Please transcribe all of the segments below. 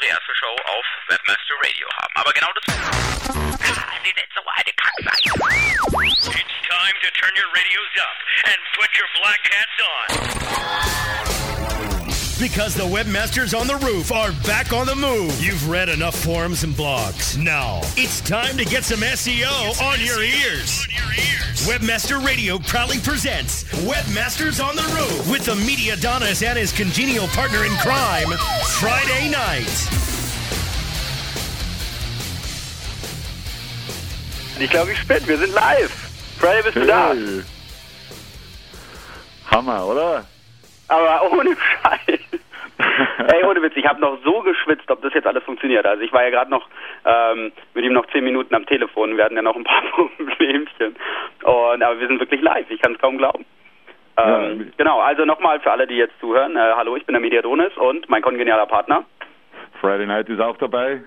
unsere erste Show auf Webmaster Radio haben. Aber genau das... It's time to turn your radios up and put your black hats on. Because the webmasters on the roof are back on the move. You've read enough forums and blogs. Now, it's time to get some SEO on your ears. Webmaster Radio proudly presents Webmasters on the Roof with the Media Adonis and his congenial partner in crime, Friday night. Ich glaube, ich spinne. Wir sind live. Friday, bist du da? Hammer, oder? Aber ohne Scheiß. Ey, ohne Witz, ich habe noch so geschwitzt, ob das jetzt alles funktioniert. Also ich war ja gerade noch ähm, mit ihm noch zehn Minuten am Telefon. Wir hatten ja noch ein paar Problemchen. Und, aber wir sind wirklich live. Ich kann es kaum glauben. Ähm, Ja. Genau, also nochmal für alle, die jetzt zuhören. Äh, hallo, ich bin der Mediadonis und mein kongenialer Partner. Friday Night ist auch dabei.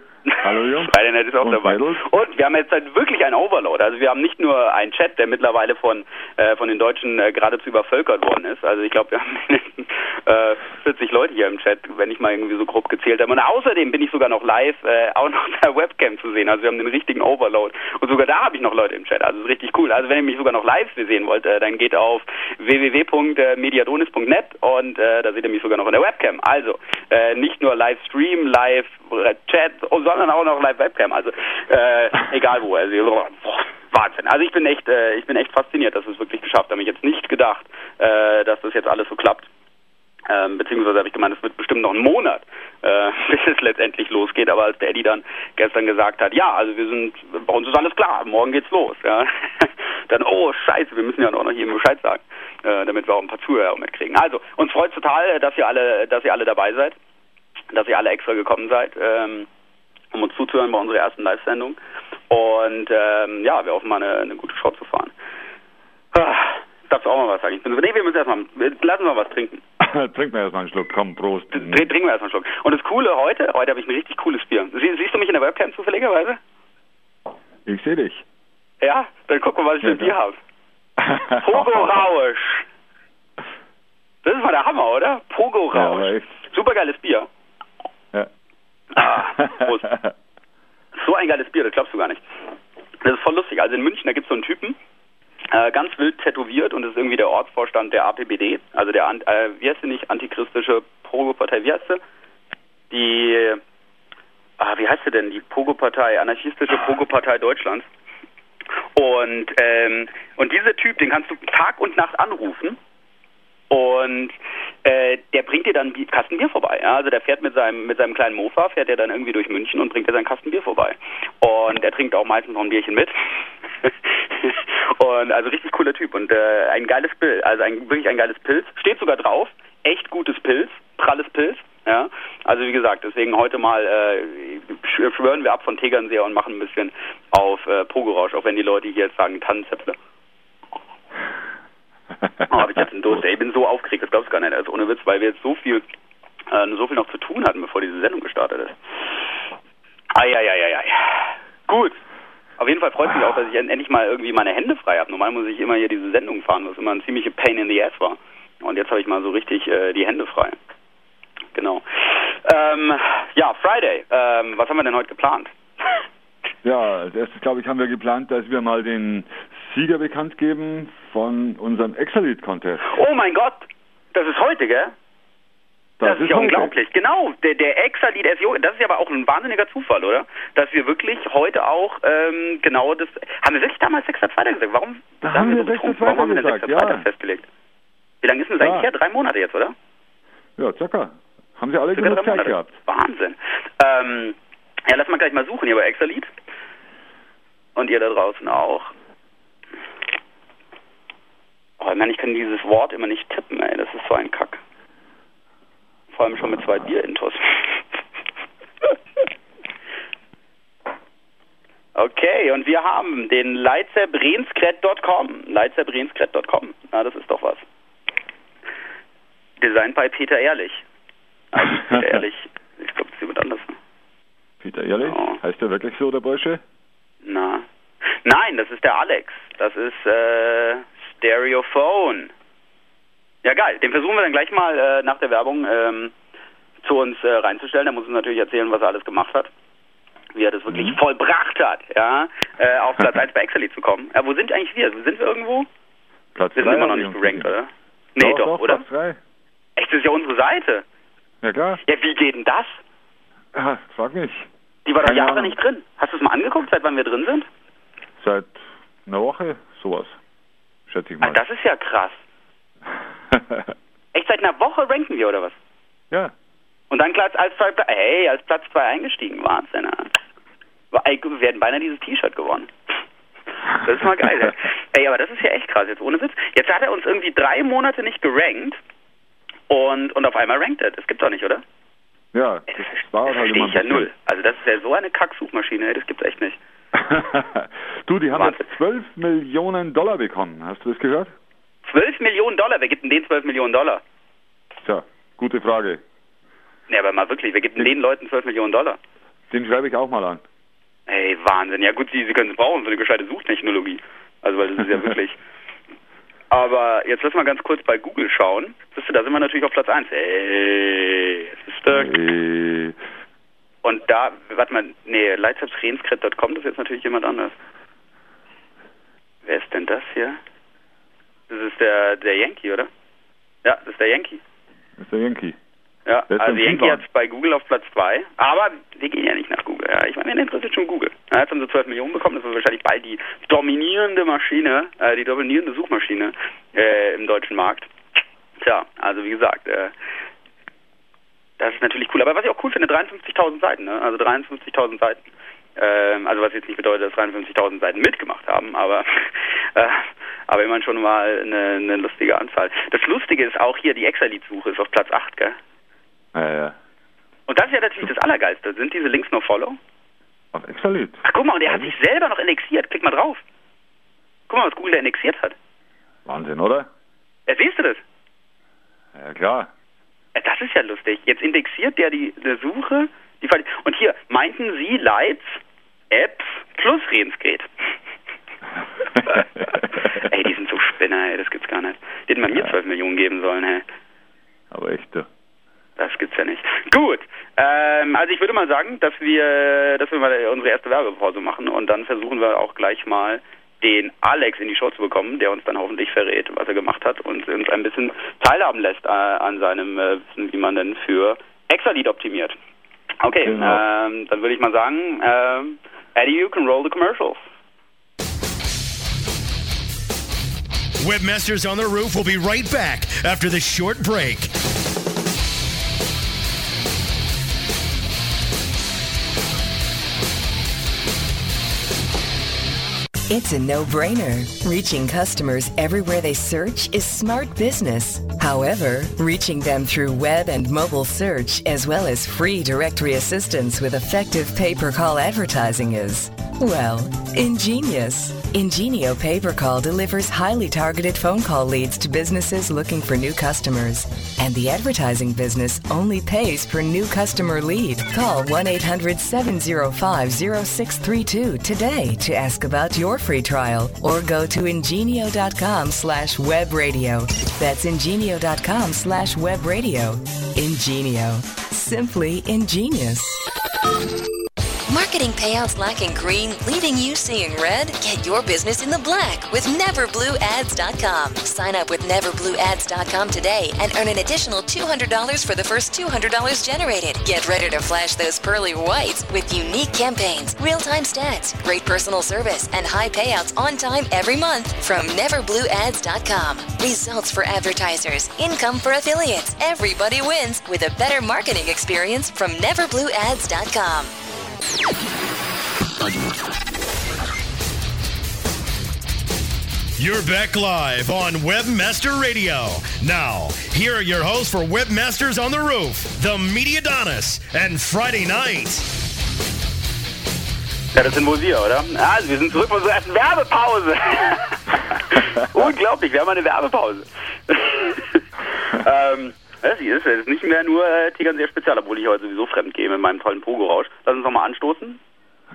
Hallo Jungs. Night ist auch Und dabei. Mädels. Und wir haben jetzt halt wirklich einen Overload. Also wir haben nicht nur einen Chat, der mittlerweile von äh, von den Deutschen äh, geradezu übervölkert worden ist. Also ich glaube, wir haben mindestens, äh, 40 Leute hier im Chat, wenn ich mal irgendwie so grob gezählt habe. Und außerdem bin ich sogar noch live äh, auch noch per Webcam zu sehen. Also wir haben den richtigen Overload. Und sogar da habe ich noch Leute im Chat. Also ist richtig cool. Also wenn ihr mich sogar noch live sehen wollt, äh, dann geht auf www.mediadonis.net und äh, da seht ihr mich sogar noch in der Webcam. Also äh, nicht nur Livestream, Live äh, Chat, oh, sondern auch noch Live Webcam. Also äh, egal wo. Also boah, Wahnsinn. Also ich bin echt, äh, ich bin echt fasziniert, dass es wirklich geschafft haben. Ich jetzt nicht gedacht, äh, dass das jetzt alles so klappt. Ähm, beziehungsweise habe ich gemeint, es wird bestimmt noch einen Monat, äh, bis es letztendlich losgeht. Aber als der Eddie dann gestern gesagt hat, ja, also wir sind, bei uns ist alles klar, morgen geht's los. Ja, dann, oh Scheiße, wir müssen ja auch noch jedem Bescheid sagen, äh, damit wir auch ein paar Zuhörer mitkriegen. Also uns freut total, dass ihr alle, dass ihr alle dabei seid, dass ihr alle extra gekommen seid. Ähm, um uns zuzuhören bei unserer ersten Live-Sendung. Und ähm, ja, wir hoffen mal eine, eine gute Show zu fahren. Ah, darfst du auch mal was sagen? Ich bin so, nee, wir müssen erstmal, lassen wir was trinken. Trink mir erstmal einen Schluck. Komm, Prost. Tr trinken wir erstmal einen Schluck. Und das Coole heute, heute habe ich ein richtig cooles Bier. Sie, siehst du mich in der Webcam zufälligerweise? Ich sehe dich. Ja? Dann guck mal, was ich für ein Ja, Bier habe. Pogo Rausch. Das ist mal der Hammer, oder? Pogo Ja, Rausch. aber echt. Super geiles Bier. Ah, Prost. So ein geiles Bier, das glaubst du gar nicht. Das ist voll lustig. Also in München, da gibt es so einen Typen, äh, ganz wild tätowiert und das ist irgendwie der Ortsvorstand der APBD, also der, äh, wie heißt sie nicht, antichristische Pogo-Partei, wie heißt sie? Die, ah, wie heißt sie denn, die Pogo-Partei, anarchistische Pogo-Partei Deutschlands. Und, ähm, und dieser Typ, den kannst du Tag und Nacht anrufen und äh, der bringt dir dann Kasten Bier vorbei. Ja? Also der fährt mit seinem mit seinem kleinen Mofa, fährt er dann irgendwie durch München und bringt dir seinen Kasten Bier vorbei. Und er trinkt auch meistens noch ein Bierchen mit. und also richtig cooler Typ und äh, ein geiles Bild, also ein, wirklich ein geiles Pilz. Steht sogar drauf, echt gutes Pilz, pralles Pilz. Ja, also wie gesagt, deswegen heute mal äh, sch- schwören wir ab von Tegernseer und machen ein bisschen auf äh, Pogorausch, auch wenn die Leute hier jetzt sagen Tannenzäpfle. Oh, habe ich jetzt Durst. Ey, ich bin so aufgeregt, das glaubst du gar nicht. Also ohne Witz, weil wir jetzt so viel, äh, so viel noch zu tun hatten, bevor diese Sendung gestartet ist. Eieieiei. Gut. Auf jeden Fall freut mich auch, dass ich en- endlich mal irgendwie meine Hände frei habe. Normal muss ich immer hier diese Sendung fahren, was immer ein ziemliche Pain in the Ass war. Und jetzt habe ich mal so richtig äh, die Hände frei. Genau. Ähm, ja, Friday. Ähm, was haben wir denn heute geplant? Ja, als erstes, glaube ich, haben wir geplant, dass wir mal den Sieger bekannt geben von unserem Exalit-Contest. Oh mein Gott! Das ist heute, gell? Das, ist ja heute. unglaublich. Genau, der, der Exalit SEO, das ist ja aber auch ein wahnsinniger Zufall, oder? Dass wir wirklich heute auch ähm, genau das. Haben wir wirklich damals 6.2. gesagt? Warum Da haben wir so betrunken? 6.2. Warum haben wir gesagt, 6.2. ja. festgelegt? Wie lange ist denn das Ja. eigentlich her? Drei Monate jetzt, oder? Ja, circa. Haben sie alle genug Zeit gehabt. Wahnsinn. Ähm, ja, lass mal gleich mal suchen hier bei Exalit. Und ihr da draußen auch. Oh, ich meine, ich kann dieses Wort immer nicht tippen, ey. Das ist so ein Kack. Vor allem schon mit zwei Bierintos. okay, und wir haben den leitzerbreenskret.com. Leitzerbreenskret.com. Na, das ist doch was. Design bei Peter Ehrlich. Also Peter Ehrlich. Ich glaube, das ist jemand anders. Peter Ehrlich? Oh. Heißt der wirklich so, der Bursche? Na. Nein, das ist der Alex. Das ist äh, Stereophone. Ja, geil. Den versuchen wir dann gleich mal äh, nach der Werbung ähm, zu uns äh, reinzustellen. Er muss uns natürlich erzählen, was er alles gemacht hat. Wie er das wirklich Mhm. vollbracht hat, ja, äh, auf Platz 1 bei Excelli zu kommen. Ja, wo sind eigentlich wir? Sind wir irgendwo? Platz Wir sind immer noch nicht gerankt, oder? Nee, doch, doch, doch, oder? Platz drei. Echt, das ist ja unsere Seite. Ja klar. Ja, wie geht denn das? Ah, frag mich. Die war doch Keine Jahre Ahnung. nicht drin. Hast du es mal angeguckt, seit wann wir drin sind? Seit einer Woche sowas. Schätze ich Ah, mal. das ist ja krass. Echt, seit einer Woche ranken wir, oder was? ja. Und dann Platz als zwei, hey, als Platz zwei eingestiegen. Wahnsinn. War- Wir hätten beinahe dieses T-Shirt gewonnen. Das ist mal geil, ey. aber das ist ja echt krass, jetzt ohne Witz. Jetzt hat er uns irgendwie drei Monate nicht gerankt und, und auf einmal rankt er. Das gibt's doch nicht, oder? Ja, Ey, das das dauert das halt immer ich ja null. Also das ist ja so eine Kacksuchmaschine, das gibt's echt nicht. du, die haben Wahnsinn. jetzt 12 Millionen Dollar bekommen. Hast du das gehört? 12 Millionen Dollar, wer gibt denn den 12 Millionen Dollar? Tja, gute Frage. Nee, aber mal wirklich, wer gibt denn den Leuten 12 Millionen Dollar? Den schreibe ich auch mal an. Ey, Wahnsinn. Ja gut, Sie, Sie können es brauchen für eine gescheite Suchtechnologie. Also, weil das ist ja wirklich... Aber jetzt lass mal ganz kurz bei Google schauen. Siehst du, da sind wir natürlich auf Platz 1. Ey, siehst du? Äh, Und da, warte mal, nee, lightsubsrenskrit.com, das ist jetzt natürlich jemand anders. Wer ist denn das hier? Das ist der, der Yankee, oder? Ja, das ist der Yankee. das ist der Yankee. Ja, Der also Yankee hat bei Google auf Platz 2, aber wir gehen ja nicht nach Google. Ja, ich meine, den interessiert schon Google. Ja, jetzt haben sie 12 Millionen bekommen, das ist wahrscheinlich bald die dominierende Maschine, äh, die dominierende Suchmaschine äh, im deutschen Markt. Tja, also wie gesagt, äh, das ist natürlich cool. Aber was ich auch cool finde, 53.000 Seiten, ne? also 53.000 Seiten. Ähm, also was jetzt nicht bedeutet, dass 53.000 Seiten mitgemacht haben, aber äh, aber immerhin schon mal eine, eine lustige Anzahl. Das Lustige ist auch hier, die Exalit-Suche ist auf Platz 8, gell? Ja, ja. Und das ist ja natürlich das Allergeilste. Sind diese Links noch Follow? Auf Exalit. Ach, guck mal, und der hat sich selber noch indexiert. Klick mal drauf. Guck mal, was Google da indexiert hat. Wahnsinn, oder? Ja, siehst du das? Ja, klar. Ja, das ist ja lustig. Jetzt indexiert der die, die Suche. Die, und hier, meinten Sie Lights, Apps plus Redensgerät. ey, die sind so Spinner, ey, das gibt's gar nicht. Die hätten mal mir Ja. 12 Millionen geben sollen, ey. Aber echt, du. Das gibt's ja nicht. Gut. Ähm, also ich würde mal sagen, dass wir, dass wir mal unsere erste Werbepause machen und dann versuchen wir auch gleich mal den Alex in die Show zu bekommen, der uns dann hoffentlich verrät, was er gemacht hat und uns ein bisschen teilhaben lässt äh, an seinem äh, Wissen, wie man denn für Exalit optimiert. Okay, Genau. ähm, dann würde ich mal sagen, ähm, Eddie, you can roll the commercials. Webmasters on the Roof will be right back after this short break. It's a no-brainer. Reaching customers everywhere they search is smart business. However, reaching them through web and mobile search as well as free directory assistance with effective pay-per-call advertising is, well, ingenious. Ingenio Pay-per-call delivers highly targeted phone call leads to businesses looking for new customers. And the advertising business only pays per new customer lead. Call 1-800-705-0632 today to ask about your free trial or go to ingenio.com slash web radio. That's ingenio.com slash web radio. Ingenio. Simply ingenious. Marketing payouts lacking green, leaving you seeing red? Get your business in the black with NeverBlueAds.com. Sign up with NeverBlueAds.com today and earn an additional $200 for the first $200 generated. Get ready to flash those pearly whites with unique campaigns, real-time stats, great personal service, and high payouts on time every month from NeverBlueAds.com. Results for advertisers, income for affiliates. Everybody wins with a better marketing experience from NeverBlueAds.com. You're back live on Webmaster Radio. Now, here are your hosts for Webmasters on the Roof, the Media Donis, and Friday Night. Ja, das sind wohl wir, oder? Also, wir sind zurück von unserer ersten Werbepause. Unglaublich, wir haben eine Werbepause. ähm, ist, das ist nicht mehr nur äh, Tegernseer Spezial, obwohl ich heute sowieso fremd gehe mit meinem tollen Pogo-Rausch. Lass uns nochmal anstoßen.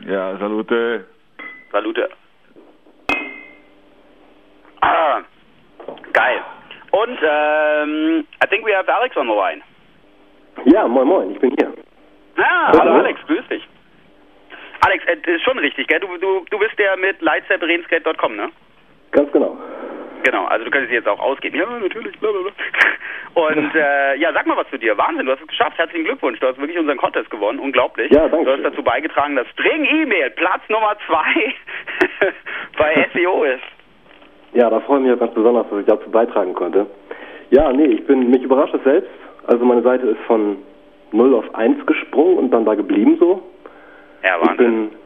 Ja, Salute. Salute. Ah, geil. Und, ähm, I think we have Alex on the line. Ja, moin moin, ich bin hier. Ah, Hallo. hallo Alex, grüß dich. Alex, äh, das ist schon richtig, gell? Du, du, du bist der mit lightsteprenskate.com, ne? Ganz genau. Genau, also du könntest jetzt auch ausgeben. Ja, natürlich, bla bla bla. Und äh, ja, sag mal was zu dir. Wahnsinn, du hast es geschafft. Herzlichen Glückwunsch. Du hast wirklich unseren Contest gewonnen. Unglaublich. Ja, danke Du hast dazu beigetragen, dass String E-Mail Platz Nummer zwei bei SEO ist. Ja, da freue ich mich ganz besonders, dass ich dazu beitragen konnte. Ja, nee, ich bin mich überrascht es selbst. Also meine Seite ist von 0 auf 1 gesprungen und dann da geblieben so. Ja, Ich Wahnsinn. bin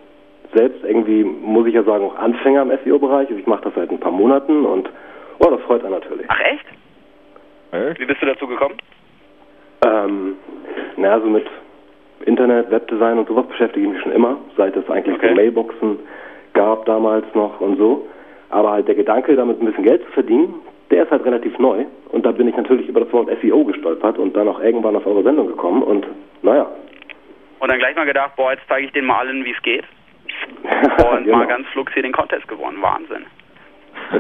selbst irgendwie, muss ich ja sagen, auch Anfänger im SEO-Bereich. Also ich mache das seit ein paar Monaten und oh, das freut einen natürlich. Ach echt? Echt? Wie bist du dazu gekommen? Ähm, naja, so mit Internet, Webdesign und sowas beschäftige ich mich schon immer, seit es eigentlich Okay. so Mailboxen gab damals noch und so. Aber halt der Gedanke, damit ein bisschen Geld zu verdienen, der ist halt relativ neu. Und da bin ich natürlich über das Wort SEO gestolpert und dann auch irgendwann auf eure Sendung gekommen und naja. Und dann gleich mal gedacht, boah, jetzt zeige ich den mal allen, wie es geht. Und genau. mal ganz flugs hier den Contest gewonnen. Wahnsinn.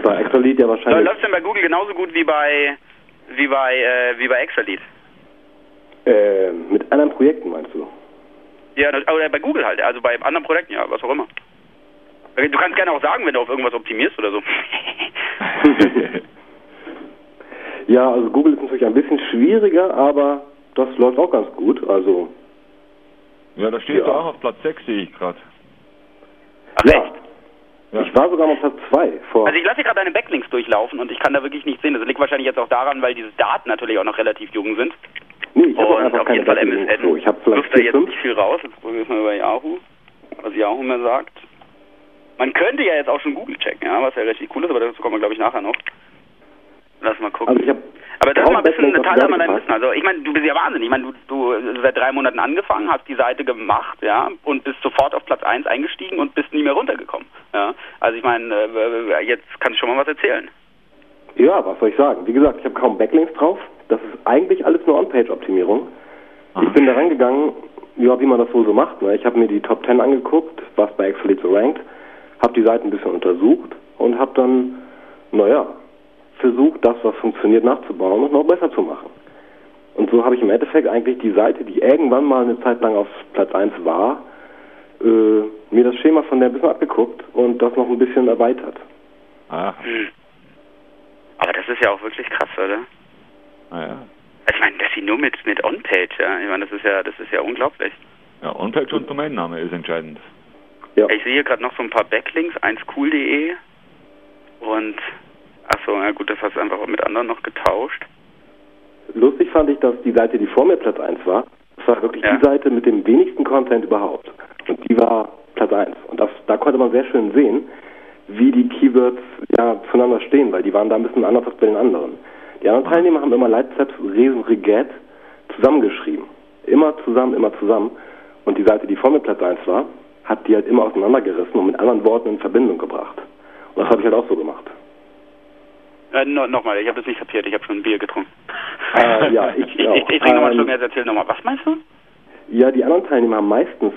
Bei Extralead ja wahrscheinlich Läuft denn bei Google genauso gut wie bei wie bei äh, wie bei Extralead? äh, mit anderen Projekten, meinst du? Ja, das- oder bei Google halt, also bei anderen Projekten, ja, was auch immer. Du kannst gerne auch sagen, wenn du auf irgendwas optimierst oder so. Ja, also Google ist natürlich ein bisschen schwieriger, aber das läuft auch ganz gut. Also Ja, da steht Ja. du auch auf Platz 6, sehe ich gerade. Ach, ja, ich war sogar mal Platz 2 vor. Also ich lasse hier gerade deine Backlinks durchlaufen und ich kann da wirklich nichts sehen. Das liegt wahrscheinlich jetzt auch daran, weil diese Daten natürlich auch noch relativ jung sind. nee, ich habe einfach auf keine jeden Fall Daten MSN. so. Ich habe da jetzt nicht viel raus. Jetzt probieren wir mal über Yahoo, was Yahoo mir sagt. Man könnte ja jetzt auch schon Google checken, ja, was ja richtig cool ist, aber dazu kommen wir, glaube ich, nachher noch. Lass mal gucken. Also ich Aber das ist mal ein bisschen Teilhabe an Seite deinem Wissen. Also ich meine, du bist ja Wahnsinn. Ich meine, du, du seit drei Monaten angefangen, hast die Seite gemacht, ja, und bist sofort auf Platz 1 eingestiegen und bist nie mehr runtergekommen. Ja. Also ich meine, äh, jetzt kannst du schon mal was erzählen. Ja, was soll ich sagen? Wie gesagt, ich habe kaum Backlinks drauf. Das ist eigentlich alles nur On-Page-Optimierung. Ich bin da rangegangen, ja, wie man das wohl so macht. Ne? Ich habe mir die Top 10 angeguckt, was bei Excelite so rankt, habe die Seiten ein bisschen untersucht und habe dann, naja, versucht, das, was funktioniert, nachzubauen und noch besser zu machen. Und so habe ich im Endeffekt eigentlich die Seite, die irgendwann mal eine Zeit lang auf Platz 1 war, äh, mir das Schema von der ein bisschen abgeguckt und das noch ein bisschen erweitert. Ah, Aber das ist ja auch wirklich krass, oder? naja. Also ich meine, dass sie nur mit mit On-Page, ja. Ich meine, das ist ja, das ist ja unglaublich. Ja, On-Page und Domainname ist entscheidend. Ja. Ich sehe hier gerade noch so ein paar Backlinks, 1cool.de und achso, na gut, das hast du einfach mit anderen noch getauscht. Lustig fand ich, dass die Seite, die vor mir Platz 1 war, das war wirklich Ja. die Seite mit dem wenigsten Content überhaupt. Und die war Platz 1. Und das, da konnte man sehr schön sehen, wie die Keywords ja zueinander stehen, weil die waren da ein bisschen anders als bei den anderen. Die anderen Teilnehmer haben immer Leitzeps, Resen, Regat zusammengeschrieben. Immer zusammen, immer zusammen. Und die Seite, die vor mir Platz 1 war, hat die halt immer auseinandergerissen und mit anderen Worten in Verbindung gebracht. Und das habe ich halt auch so gemacht. Äh, no, nochmal, ich habe das nicht kapiert, ich habe schon ein Bier getrunken. Äh, ja, ich ich, ich, ich trinke nochmal einen Ähm, Schluck, jetzt erzähl nochmal. Was meinst du? Ja, die anderen Teilnehmer haben meistens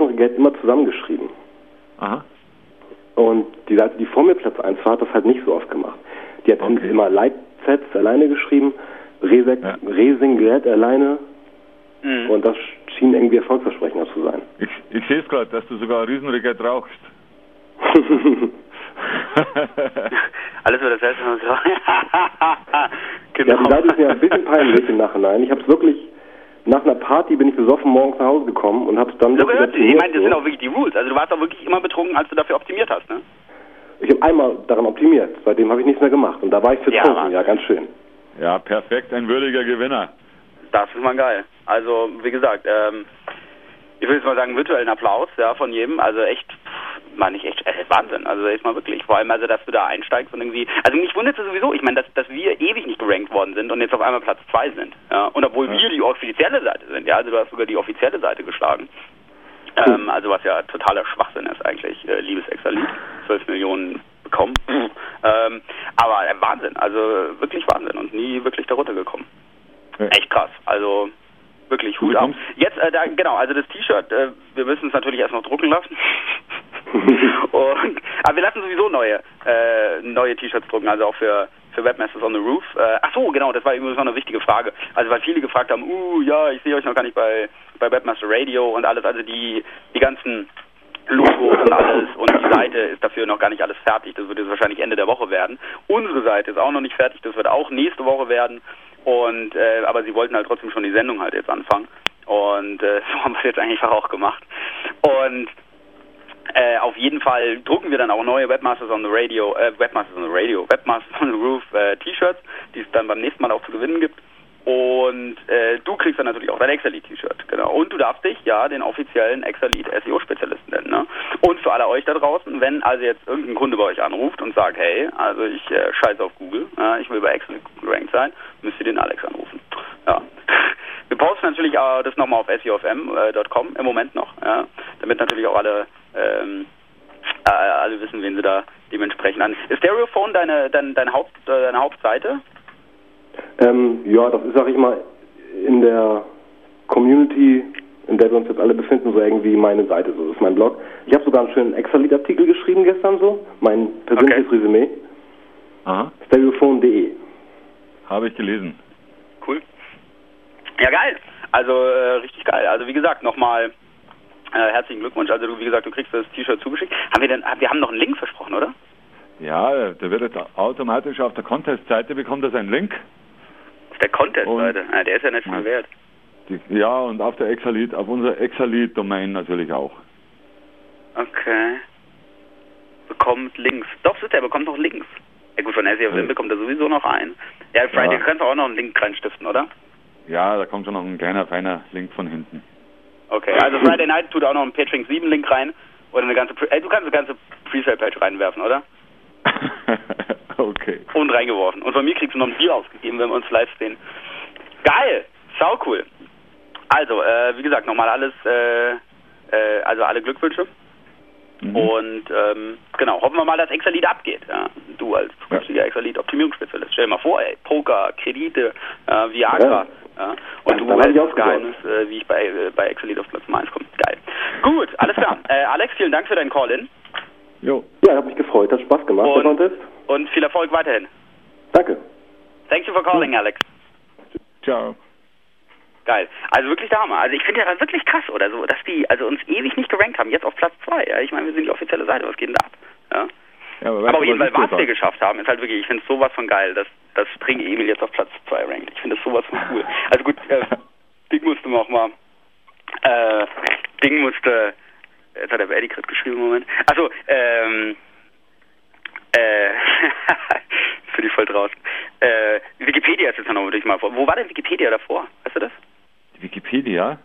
und Regat immer zusammengeschrieben. Aha. Und die Seite, die vor mir Platz 1 war, hat das halt nicht so oft gemacht. Die hat Okay. immer Leitsets alleine geschrieben, Resek, Ja. Resinglet alleine Mhm. und das schien irgendwie erfolgsversprechender zu sein. Ich, ich sehe es gerade, dass du sogar ein Riesenregat rauchst. Alles das so. Ja, genau. die Seite ist mir ein bisschen peinlich im Nachhinein. Ich habe es wirklich, nach einer Party bin ich besoffen morgens nach Hause gekommen und habe es dann so gehört. Ich meine, das so. sind auch wirklich die Rules. Also du warst auch wirklich immer betrunken, als du dafür optimiert hast, ne? Ich habe einmal daran optimiert, seitdem habe ich nichts mehr gemacht und da war ich Ja, betrunken, Mann. ja, ganz schön. ja, perfekt, ein würdiger Gewinner. Das ist mal geil. Also, wie gesagt, ähm, ich will jetzt mal sagen, virtuellen Applaus, ja, von jedem. Also echt, meine ich echt, äh, Wahnsinn. Also echt mal wirklich. Vor allem, also, dass du da einsteigst und irgendwie, also mich wundert es sowieso, ich meine, dass, dass wir ewig nicht gerankt worden sind und jetzt auf einmal Platz zwei sind. Ja, und obwohl Ja. wir die offizielle Seite sind, ja, also du hast sogar die offizielle Seite geschlagen. Ähm, also was ja totaler Schwachsinn ist eigentlich, äh, liebes Exalit, 12 Millionen bekommen. ähm, aber äh, Wahnsinn, also wirklich Wahnsinn und nie wirklich darunter gekommen. Ja. Echt krass. Also wirklich Hut ab. Jetzt, äh, da, genau, also das T-Shirt, äh, wir müssen es natürlich erst noch drucken lassen. und, aber wir lassen sowieso neue, äh, neue T-Shirts drucken, also auch für, für Webmasters on the Roof. Äh, ach so, genau, das war übrigens noch eine wichtige Frage. Also weil viele gefragt haben, uh, ja, ich sehe euch noch gar nicht bei, bei Webmaster Radio und alles, also die, die ganzen Logos und alles und die Seite ist dafür noch gar nicht alles fertig. Das wird jetzt wahrscheinlich Ende der Woche werden. Unsere Seite ist auch noch nicht fertig, das wird auch nächste Woche werden. Und äh, aber sie wollten halt trotzdem schon die Sendung halt jetzt anfangen. Und äh, so haben wir es jetzt eigentlich auch gemacht. Und äh, auf jeden Fall drucken wir dann auch neue Webmasters on the Radio, äh, Webmasters on the Radio, Webmasters on the Roof äh, T-Shirts, die es dann beim nächsten Mal auch zu gewinnen gibt. Und äh, du kriegst dann natürlich auch dein Exalit-T-Shirt, genau. Und du darfst dich ja den offiziellen Exalit-SEO-Spezialisten nennen, ne? Und für alle euch da draußen, wenn also jetzt irgendein Kunde bei euch anruft und sagt, hey, also ich äh, scheiße auf Google, äh, ich will bei Exalit gerankt sein, müsst ihr den Alex anrufen. Ja. Wir posten natürlich auch das nochmal auf SEOFM.com im Moment noch, ja, damit natürlich auch alle ähm, äh, alle wissen, wen sie da dementsprechend an. Ist Stereophone deine, deine, deine, Haupt, äh, deine Hauptseite? Ähm, ja, das ist, sag ich mal, in der Community, in der wir uns jetzt alle befinden, so irgendwie meine Seite, so das ist mein Blog. Ich habe sogar einen schönen Extra-Lead-Artikel geschrieben gestern so, mein persönliches Okay. Resümee. Aha, Stereophone.de. habe ich gelesen. Cool. Ja, geil. Also äh, richtig geil. Also wie gesagt, nochmal äh, herzlichen Glückwunsch. Also du, wie gesagt, du kriegst das T-Shirt zugeschickt. Haben wir denn, wir haben noch einen Link versprochen, oder? Ja, der wird jetzt automatisch auf der Contest-Seite bekommt er seinen Link. Auf der Contest-Seite. Ja, der ist ja nicht viel wert. Die, ja, und auf der Exalit, auf unserer Exalit-Domain natürlich auch. Okay. Bekommt Links. Doch, sitzt er, bekommt noch Links. Ja gut, von SEOFM Ja. bekommt er sowieso noch einen. Ja, Friday, Ja. du kannst auch noch einen Link reinstiften, oder? Ja, da kommt schon noch ein kleiner, feiner Link von hinten. Okay, also Friday Night tut auch noch einen PageRank 7 Link rein oder eine ganze, Pre äh, du kannst eine ganze Presale-Page reinwerfen, oder? okay. Und reingeworfen. Und von mir kriegst du noch ein Bier ausgegeben, wenn wir uns live sehen. Geil! Sau cool. Also, äh, wie gesagt, nochmal alles, äh, äh, also alle Glückwünsche. Mhm. Und ähm, genau, hoffen wir mal, dass Exalit abgeht. Ja. Du als zukünftiger Exalit-Optimierungsspezialist. Stell dir mal vor, ey, Poker, Kredite, äh, Viagra. Ja. Und Ja, du hältst das auch Geheimnis, äh, wie ich bei, äh, bei Exalit auf Platz 1 komme. Geil. Gut, alles klar. äh, Alex, vielen Dank für deinen Call-In Jo, Ja, hat mich gefreut, hat Spaß gemacht, Und- und viel Erfolg weiterhin. Danke. Thank you for calling, Alex. ciao. Geil. Also wirklich der Hammer. Also ich finde ja das wirklich krass, oder so, dass die also uns ewig nicht gerankt haben, jetzt auf Platz 2. Ja? Ich meine, wir sind die offizielle Seite, was geht denn da ab? Ja? Ja, aber, Aber auf jeden Fall, was wir geschafft haben, ist halt wirklich, ich finde es sowas von geil, dass das String Emil jetzt auf Platz 2 rankt. Ich finde das sowas von cool. Also gut, äh, Ding musste man auch mal, äh, Ding musste, jetzt hat der Eddie gerade geschrieben, Moment. Achso, ähm, äh, für die voll draußen. Äh, Wikipedia ist jetzt noch natürlich mal vor. Wo war denn Wikipedia davor? Weißt du das? Wikipedia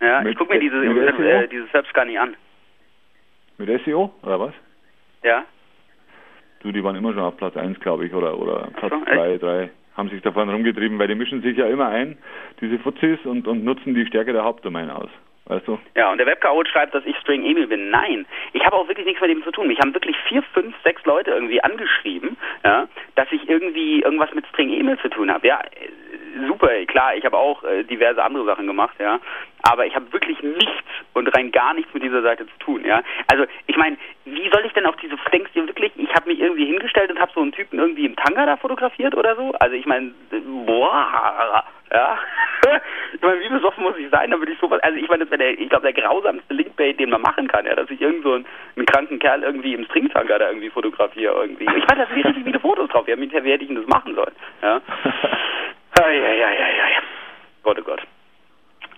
Ja, ich gucke mir diese, mit äh, diese Serbs gar nicht an. mit SEO oder was? Ja? Du, die waren immer schon auf Platz 1, glaube ich, oder, oder Platz so, 2, 3. Haben sich davon rumgetrieben, weil die mischen sich ja immer ein, diese Fuzis, und, und nutzen die Stärke der Hauptdomain aus. Weißt du? Ja, und der Webcode schreibt, dass ich String Emil bin. Nein, ich habe auch wirklich nichts mit dem zu tun. Mich haben wirklich vier, fünf, sechs Leute irgendwie angeschrieben, ja, dass ich irgendwie irgendwas mit String Emil zu tun habe. Ja, äh, super, klar, ich habe auch äh, diverse andere Sachen gemacht, ja, aber ich habe wirklich nichts und rein gar nichts mit dieser Seite zu tun, ja. Also, ich meine, wie soll ich denn auf diese, denkst du wirklich, ich habe mich irgendwie hingestellt und habe so einen Typen irgendwie im Tanga da fotografiert oder so? Also, ich meine, boah, ja. ich meine, wie besoffen muss ich sein, damit ich sowas, also ich meine, das wäre der, ich glaube, der grausamste Linkbait, den man machen kann, ja, dass ich irgend so einen, einen kranken Kerl irgendwie im Stringtanga da irgendwie fotografiere irgendwie. Ich meine, da sind richtig viele Fotos drauf, ja, mit wie hätte ich denn das machen sollen, ja. Eieieiei. Gott, oh Gott.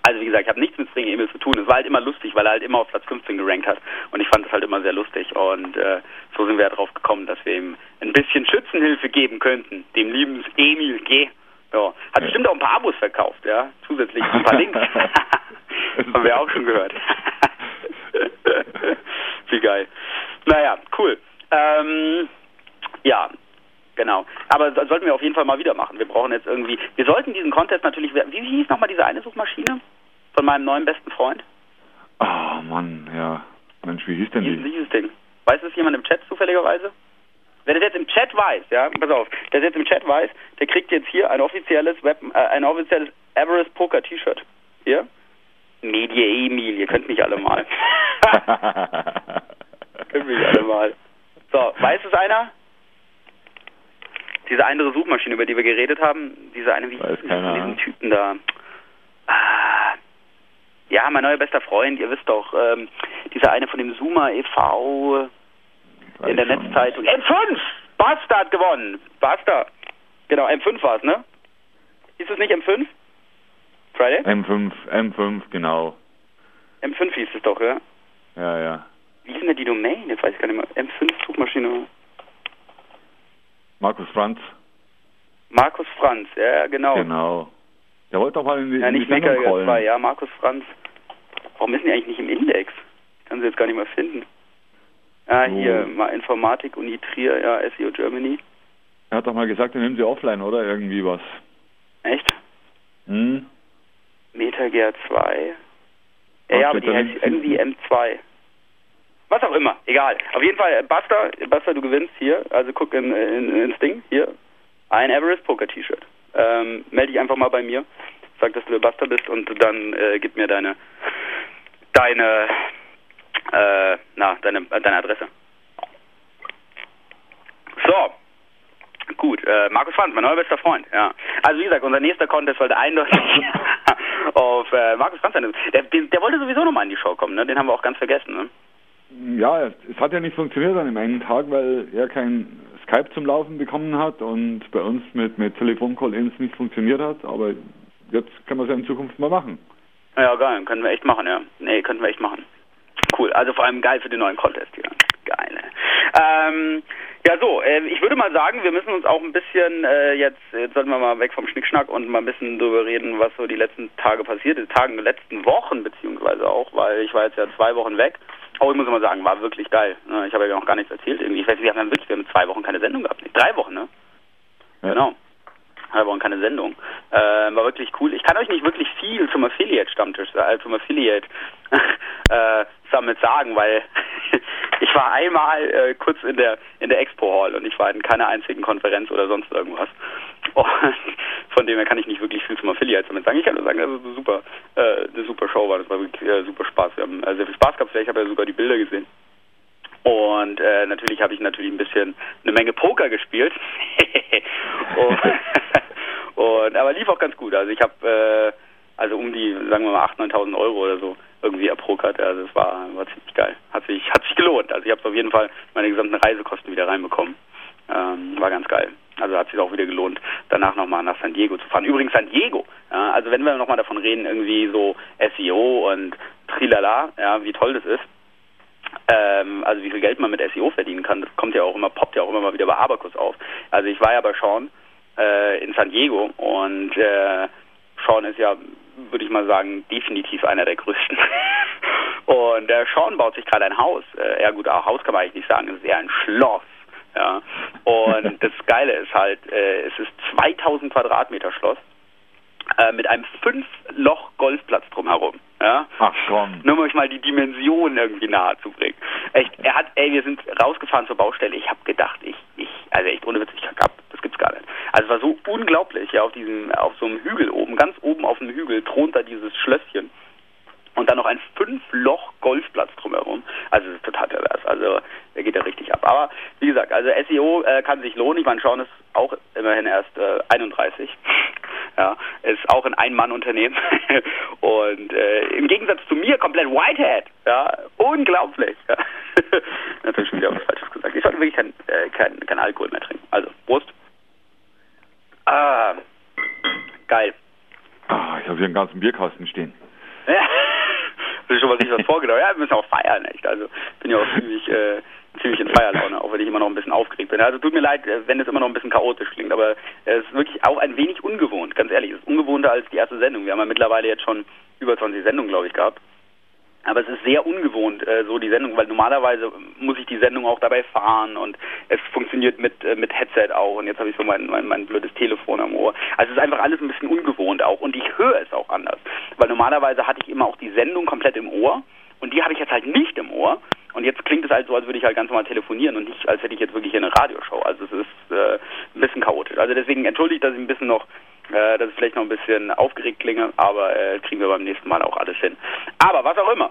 Also wie gesagt, ich habe nichts mit String Emil zu tun. Es war halt immer lustig, weil er halt immer auf Platz 15 gerankt hat. Und ich fand es halt immer sehr lustig. Und äh, so sind wir ja drauf gekommen, dass wir ihm ein bisschen Schützenhilfe geben könnten. Dem lieben Emil G. Ja. Hat bestimmt auch ein paar Abos verkauft, ja. Zusätzlich ein paar Links. Haben wir auch schon gehört. wie geil. Naja, cool. Ähm, ja, Genau. Aber das sollten wir auf jeden Fall mal wieder machen. Wir brauchen jetzt irgendwie, wir sollten diesen Contest natürlich, wie hieß nochmal diese eine Suchmaschine von meinem neuen besten Freund? Ah, Mann, ja. Mensch, wie hieß denn Wie hieß die? dieses Ding? Weiß das jemand im Chat zufälligerweise? Wer das jetzt im Chat weiß, ja, pass auf, der das jetzt im Chat weiß, der kriegt jetzt hier ein offizielles Web, äh, ein offizielles Everest Poker T-Shirt. Hier? Media Emil, ihr könnt mich alle mal. könnt mich alle mal. So, weiß es einer? diese andere Suchmaschine, über die wir geredet haben, diese eine, wie hieß diesem ne? Typen da? Ah, ja, mein neuer bester Freund, ihr wisst doch, ähm, dieser eine von dem Zoomer e.V. in der Netzzeitung. M5! Basta hat gewonnen! Basta! Genau, M5 war es, ne? Hieß es nicht M5? Friday? M5, M5, genau. M5 hieß es doch, ja? Ja, ja. Wie hieß denn die Domain? Jetzt weiß ich gar nicht mehr. M5 Suchmaschine. Markus Franz, Markus Franz, ja, genau. genau. Der wollte doch mal in die, Ja, nicht Mega rollen. 2, ja, Markus Franz. Warum ist denn die eigentlich nicht im Index? Ich kann sie jetzt gar nicht mehr finden. Ah, Oh. hier, mal Informatik, Uni Trier, ja, SEO Germany. Er hat doch mal gesagt, er nimmt sie offline, oder? Irgendwie was. Echt? Hm? MetaGear 2. Ja, ja, aber die heißt irgendwie M2. Was auch immer, egal. Auf jeden Fall, äh, Basta, Basta, du gewinnst hier. Also guck in, in, ins Ding, hier. Ein Everest Poker T-Shirt. Ähm, melde dich einfach mal bei mir. Sag, dass du der Basta bist und dann äh, gib mir deine, deine, äh, na, deine, deine Adresse. So. Gut, äh, Markus Franz, mein neuer bester Freund, ja. Also wie gesagt, unser nächster Contest sollte eindeutig auf äh, Markus Franz sein. Der, der, der wollte sowieso nochmal in die Show kommen, ne? Den haben wir auch ganz vergessen, ne? Ja, es hat ja nicht funktioniert an dem einen Tag, weil er kein Skype zum Laufen bekommen hat und bei uns mit, mit Telefoncall-Ins nicht funktioniert hat. Aber jetzt können wir es ja in Zukunft mal machen. Ja, geil, können wir echt machen, ja. Nee, könnten wir echt machen. Cool, also vor allem geil für den neuen Contest hier. Geil. Ähm, ja so, äh, ich würde mal sagen, wir müssen uns auch ein bisschen äh, jetzt, jetzt sollten wir mal weg vom Schnickschnack und mal ein bisschen drüber reden, was so die letzten Tage passiert ist, Tagen, letzten Wochen beziehungsweise auch, weil ich war jetzt ja zwei Wochen weg. Oh, ich muss mal sagen, war wirklich geil. Ne, Ich habe ja noch gar nichts erzählt irgendwie. Ich weiß, wir haben dann wirklich, wir haben zwei Wochen keine Sendung gehabt. Drei Wochen, ne? Ja. Genau. Drei Wochen keine Sendung. Äh, war wirklich cool. Ich kann euch nicht wirklich viel zum Affiliate-Stammtisch, äh, zum Affiliate äh, sagen, weil ich war einmal äh, kurz in der in der Expo Hall und ich war in keiner einzigen Konferenz oder sonst irgendwas. Und von dem her kann ich nicht wirklich viel zum Affiliate Summit sagen. Ich kann nur sagen, dass es eine super, äh, eine super Show war. Das war wirklich äh, super Spaß. Wir haben äh, sehr viel Spaß gehabt. Ich habe ja sogar die Bilder gesehen. Und äh, natürlich habe ich natürlich ein bisschen eine Menge Poker gespielt. und, und aber lief auch ganz gut. Also ich habe äh, also um die, sagen wir mal 8.000, 9.000 Euro oder so irgendwie erprokert. Also es war, war ziemlich geil. Hat sich, hat sich gelohnt. Also ich habe auf jeden Fall meine gesamten Reisekosten wieder reinbekommen. Ähm, war ganz geil. Also hat sich auch wieder gelohnt, danach nochmal nach San Diego zu fahren. Übrigens San Diego, ja, also wenn wir nochmal davon reden, irgendwie so SEO und Trilala, ja, wie toll das ist, ähm, also wie viel Geld man mit SEO verdienen kann, das kommt ja auch immer, poppt ja auch immer mal wieder bei Abakus auf. Also ich war ja bei Sean äh, in San Diego und äh, Sean ist ja, würde ich mal sagen, definitiv einer der größten. und äh, Sean baut sich gerade ein Haus. Äh, ja gut, ein Haus kann man eigentlich nicht sagen, es ist eher ein Schloss. Ja. Und das Geile ist halt, äh, es ist 2000 Quadratmeter Schloss äh, mit einem Fünf-Loch-Golfplatz drumherum. Ja. Ach komm. Nur um euch mal die Dimensionen irgendwie nahe zu bringen. Echt, er hat, ey, wir sind rausgefahren zur Baustelle. Ich habe gedacht, ich, ich, also echt ohne Witz, ich kack ab. Das gibt's gar nicht. Also es war so unglaublich, ja, auf diesem, auf so einem Hügel oben, ganz oben auf dem Hügel thront da dieses Schlösschen. Und dann noch ein Fünf-Loch-Golfplatz drumherum. Also das ist total pervers. Also der geht ja richtig ab. Aber wie gesagt, also SEO äh, kann sich lohnen. Ich meine, Schauen ist auch immerhin erst äh, 31. Ja, ist auch ein Ein-Mann-Unternehmen. Und äh, im Gegensatz zu mir komplett Whitehead. Ja, unglaublich. Ja. Natürlich schon wieder was Falsches gesagt. Ich sollte wirklich kein, äh, kein, kein Alkohol mehr trinken. Also, Prost. Ah, geil. Ah, ich habe hier einen ganzen Bierkasten stehen. Ist schon mal richtig was vorgenommen. Ja, wir müssen auch feiern, echt. Also bin ja auch ziemlich, äh, ziemlich in Feierlaune, auch wenn ich immer noch ein bisschen aufgeregt bin. Also tut mir leid, äh, wenn es immer noch ein bisschen chaotisch klingt, aber es ist wirklich auch ein wenig ungewohnt, ganz ehrlich. Es ist ungewohnter als die erste Sendung. Wir haben ja mittlerweile jetzt schon über 20 Sendungen, glaube ich, gehabt. Aber es ist sehr ungewohnt, äh, so die Sendung, weil normalerweise muss ich die Sendung auch dabei fahren und es funktioniert mit, äh, mit Headset auch und jetzt habe ich so mein, mein, mein blödes Telefon am Ohr. Also es ist einfach alles ein bisschen ungewohnt auch und ich höre es auch anders. Weil normalerweise hatte ich immer auch die Sendung komplett im Ohr und die habe ich jetzt halt nicht im Ohr. Und jetzt klingt es halt so, als würde ich halt ganz normal telefonieren und nicht, als hätte ich jetzt wirklich eine Radioshow. Also es ist äh, ein bisschen chaotisch. Also deswegen entschuldigt, dass ich ein bisschen noch äh, dass ich vielleicht noch ein bisschen aufgeregt klinge, aber äh, kriegen wir beim nächsten Mal auch alles hin. Aber was auch immer.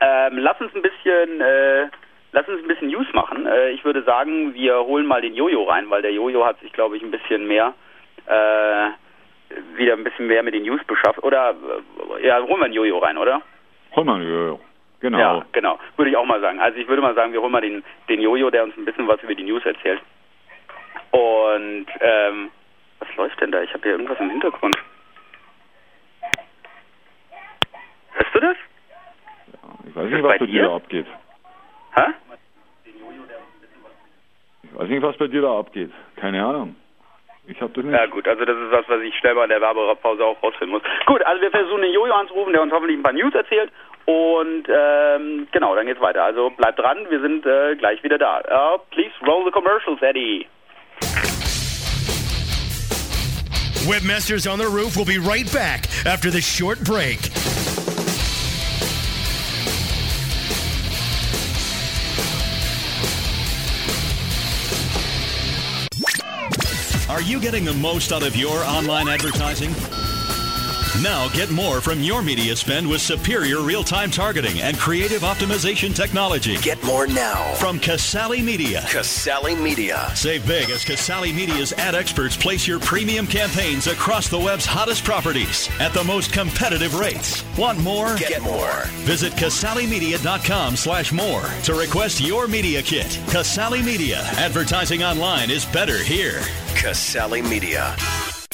Ähm, lass uns ein bisschen, äh, lass uns ein bisschen News machen. Äh, ich würde sagen, wir holen mal den Jojo rein, weil der Jojo hat sich, glaube ich, ein bisschen mehr, äh, wieder ein bisschen mehr mit den News beschafft. Oder, äh, ja, holen wir den Jojo rein, oder? Hol mal, Jojo. Genau. Ja, genau. Würde ich auch mal sagen. Also ich würde mal sagen, wir holen mal den, den Jojo, der uns ein bisschen was über die News erzählt. Und, ähm, läuft denn da? Ich habe hier irgendwas im Hintergrund. Hörst du das? Ich weiß nicht, was bei bei dir da abgeht. Hä? Ich weiß nicht, was bei dir da abgeht. Keine Ahnung. Ich habe das nicht. Ja gut, also das ist was, was ich schnell mal in der Werbepause auch rausfinden muss. Gut, also wir versuchen den Jojo anzurufen, der uns hoffentlich ein paar News erzählt. Und ähm, genau, dann geht's weiter. Also bleibt dran, wir sind äh, gleich wieder da. Uh, please roll the commercials, Eddie. Webmasters on the Roof will be right back after this short break. Are you getting the most out of your online advertising? Now get more from your media spend with superior real-time targeting and creative optimization technology. Get more now From Casali Media. Casali Media. Save big as Casali Media's ad experts place your premium campaigns across the web's hottest properties at the most competitive rates. Want more? Get more. Visit CasaliMedia.com slash more to request your media kit. Casali Media. Advertising online is better here. Casali Media.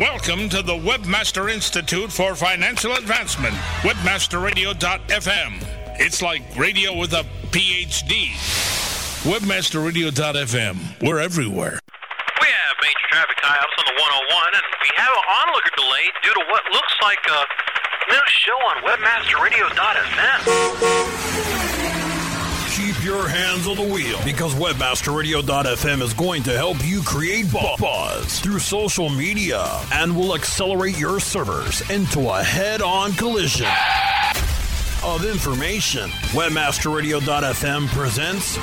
Welcome to the Webmaster Institute for Financial Advancement, webmasterradio.fm. It's like radio with a PhD. Webmasterradio.fm. We're everywhere. We have major traffic tie-ups on the 101, and we have an onlooker delay due to what looks like a new show on webmasterradio.fm. Keep your hands on the wheel because WebmasterRadio.fm is going to help you create bu- buzz through social media and will accelerate your servers into a head on collision of information. WebmasterRadio.fm presents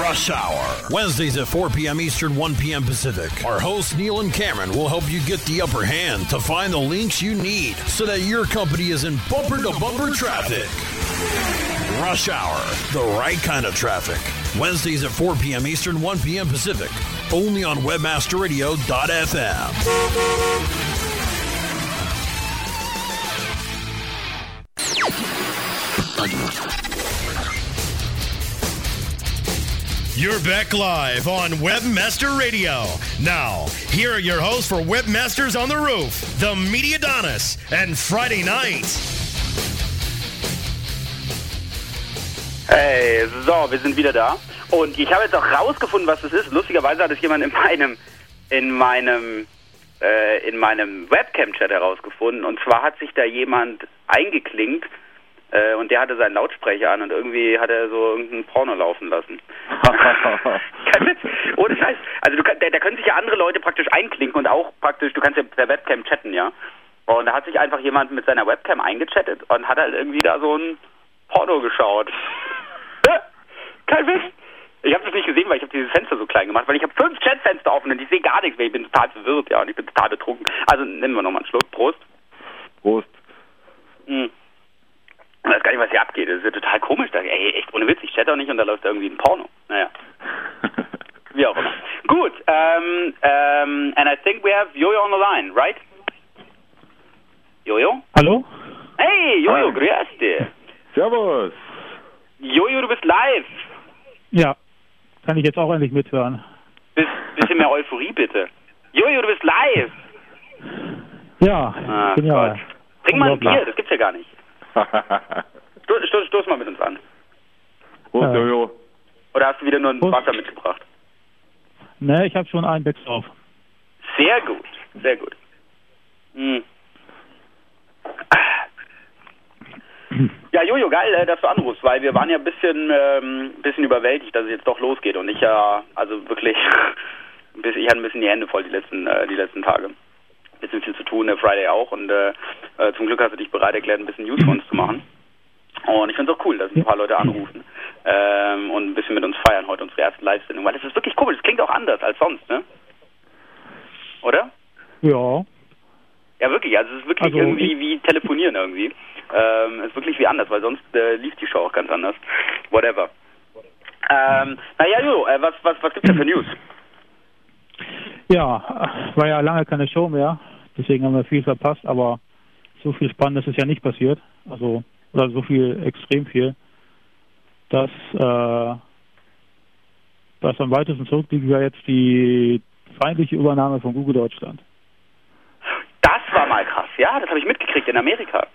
Rush Hour. Wednesdays at 4 p.m. Eastern, 1 p.m. Pacific. Our hosts, Neil and Cameron, will help you get the upper hand to find the links you need so that your company is in bumper to bumper traffic. Rush Hour, the right kind of traffic. Wednesdays at 4 p.m. Eastern, 1 p.m. Pacific. Only on WebmasterRadio.fm. You're back live on Webmaster Radio. Now, here are your hosts for Webmasters on the Roof, the Media Donis, and Friday Night. Hey, so, wir sind wieder da. Und ich habe jetzt auch rausgefunden, was das ist. Lustigerweise hat es jemand in meinem, in meinem, äh, in meinem Webcam-Chat herausgefunden. Und zwar hat sich da jemand eingeklinkt äh, und der hatte seinen Lautsprecher an und irgendwie hat er so irgendein Porno laufen lassen. Kein Witz. Ohne Scheiß. Also du, da, da können sich ja andere Leute praktisch einklinken und auch praktisch, du kannst ja per Webcam chatten, ja. Und da hat sich einfach jemand mit seiner Webcam eingechattet und hat halt irgendwie da so ein Porno geschaut. Kein Witz. Ich habe das nicht gesehen, weil ich habe dieses Fenster so klein gemacht, weil ich habe fünf Chatfenster offen und ich sehe gar nichts mehr. Ich bin total verwirrt, ja, und ich bin total betrunken. Also nehmen wir nochmal einen Schluck. Prost. Prost. Hm. Ich weiß gar nicht, was hier abgeht. Das ist ja total komisch. Da, ey, echt ohne Witz, ich chatte auch nicht und da läuft irgendwie ein Porno. Naja. Wie auch immer. Gut, um, um, and I think we have Jojo on the line, right? Jojo? Hallo? Hey, Jojo, Hi. grüß dich. Servus. Jojo, du bist live. Ja, kann ich jetzt auch endlich mithören. Biss, bisschen mehr Euphorie bitte. Jojo, du bist live. Ja, Ah, bin ja. Gott. Trink mal ein. Bier, das gibt's ja gar nicht. Stoß, stoß, stoß mal mit uns an. Prost, Ja. Jojo. Oder hast du wieder nur ein Wasser mitgebracht? Ne, ich habe schon einen Becks drauf. Sehr gut, sehr gut. Hm. Ja, Jojo, geil, äh, dass du anrufst, weil wir waren ja ein bisschen, ähm, bisschen überwältigt, dass es jetzt doch losgeht und ich ja, also wirklich, ein bisschen, ich hatte ein bisschen die Hände voll die letzten, äh, die letzten Tage. Ein bisschen viel zu tun, der Friday auch und äh, äh, zum Glück hast du dich bereit erklärt, ein bisschen News für uns zu machen. Und ich finde es auch cool, dass ein paar Leute anrufen ähm, und ein bisschen mit uns feiern heute unsere erste Live-Sendung, weil das ist wirklich cool, das klingt auch anders als sonst, ne? Oder? Ja, Ja, wirklich. Also es ist wirklich Also, irgendwie wie telefonieren irgendwie. Ähm, es ist wirklich wie anders, weil sonst äh, lief die Show auch ganz anders. Whatever. Ähm, naja, Jo, äh, was, was, was gibt's denn für News? Ja, war ja lange keine Show mehr, deswegen haben wir viel verpasst, aber so viel Spannendes ist ja nicht passiert. Also, oder so viel, extrem viel, dass, äh, dass am weitesten zurückliegt ja jetzt die feindliche Übernahme von Google Deutschland. Das war mal krass, ja, das habe ich mitgekriegt in Amerika.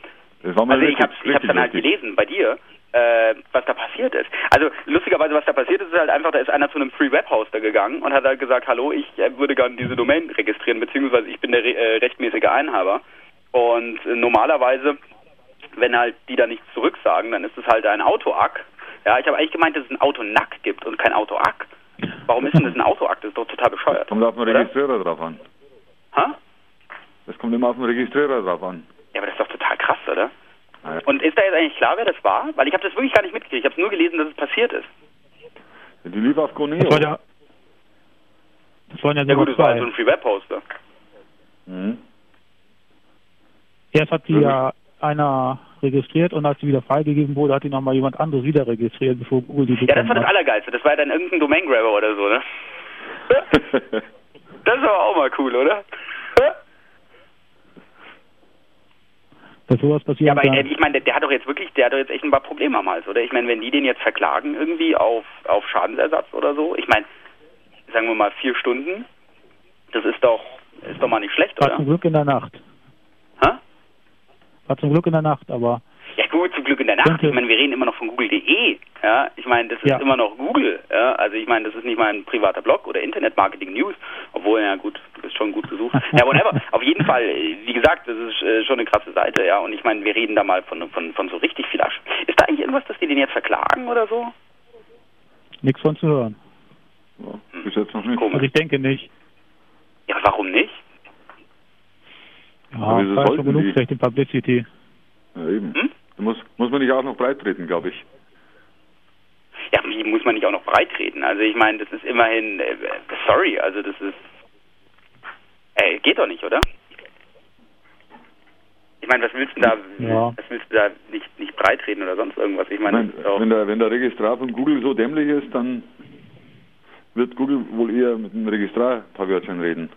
Das war mal Also ich richtig, habe ich hab's richtig dann halt gelesen bei dir, äh, was da passiert ist. Also lustigerweise, was da passiert ist, ist halt einfach, da ist einer zu einem Free Web Hoster gegangen und hat halt gesagt, hallo, ich äh, würde gerne diese Domain registrieren, beziehungsweise ich bin der re äh, rechtmäßige Einhaber. Und äh, normalerweise, wenn halt die da nichts zurücksagen, dann ist es halt ein Autoack. Ja, ich habe eigentlich gemeint, dass es ein Autonack gibt und kein Autoack. Warum ist denn das ein Autoack? Das ist doch total bescheuert. Kommt auf den Oder? Registrierer drauf an. Hä? Das kommt immer auf den Registrierer drauf an. Ja, aber das ist doch total krass, oder? Ja. Und ist da jetzt eigentlich klar, wer das war? Weil ich habe das wirklich gar nicht mitgekriegt. Ich habe nur gelesen, dass es passiert ist. Die lief auf Goneo. Das war ja, das waren ja Ja gut, es war also ein Free Web Poster. Mhm. Erst hat die ja einer registriert und als sie wieder freigegeben wurde, hat die nochmal jemand anderes wieder registriert, bevor Google die Ja, das war das. Allergeilste. Das war ja dann irgendein Domain Grabber oder so, ne? Das war auch mal cool, oder? Dass sowas passieren Ja, aber kann. ich meine, der, hat doch jetzt wirklich, der hat doch jetzt echt ein paar Probleme am Hals, oder? Ich meine, wenn die den jetzt verklagen irgendwie auf, auf Schadensersatz oder so, ich meine, sagen wir mal vier Stunden, das ist doch, ist doch mal nicht schlecht, War oder? zum Glück in der Nacht. Hä? War zum Glück in der Nacht, aber Ja gut, zum Glück in der Nacht. Ich meine, wir reden immer noch von google.de. Ja, ich meine, das ist Ja. immer noch Google. Ja, also ich meine, das ist nicht mal ein privater Blog oder Internet Marketing News, obwohl ja gut, du bist schon gut gesucht. Ja, whatever. Auf jeden Fall, wie gesagt, das ist äh, schon eine krasse Seite, ja. Und ich meine, wir reden da mal von von von so richtig viel Asche. Ist da eigentlich irgendwas, dass die den jetzt verklagen oder so? nichts von zu hören. Ja, bis jetzt noch nicht. Also Komisch. ich denke nicht. Ja, warum nicht? Ja, Aber wieso war schon sollten genug die? schlechte Publicity. Ja, eben. Hm? Muss, muss man nicht auch noch breit treten, glaube ich. Ja, muss man nicht auch noch breit treten. Also ich meine, das ist immerhin, äh, sorry, also das ist, ey, geht doch nicht, oder? Ich meine, was willst du da, Ja. was willst du da nicht, nicht breit oder sonst irgendwas? Ich meine, auch, wenn, der, wenn der Registrar von Google so dämlich ist, dann wird Google wohl eher mit dem Registrar ein paar Wörtchen reden.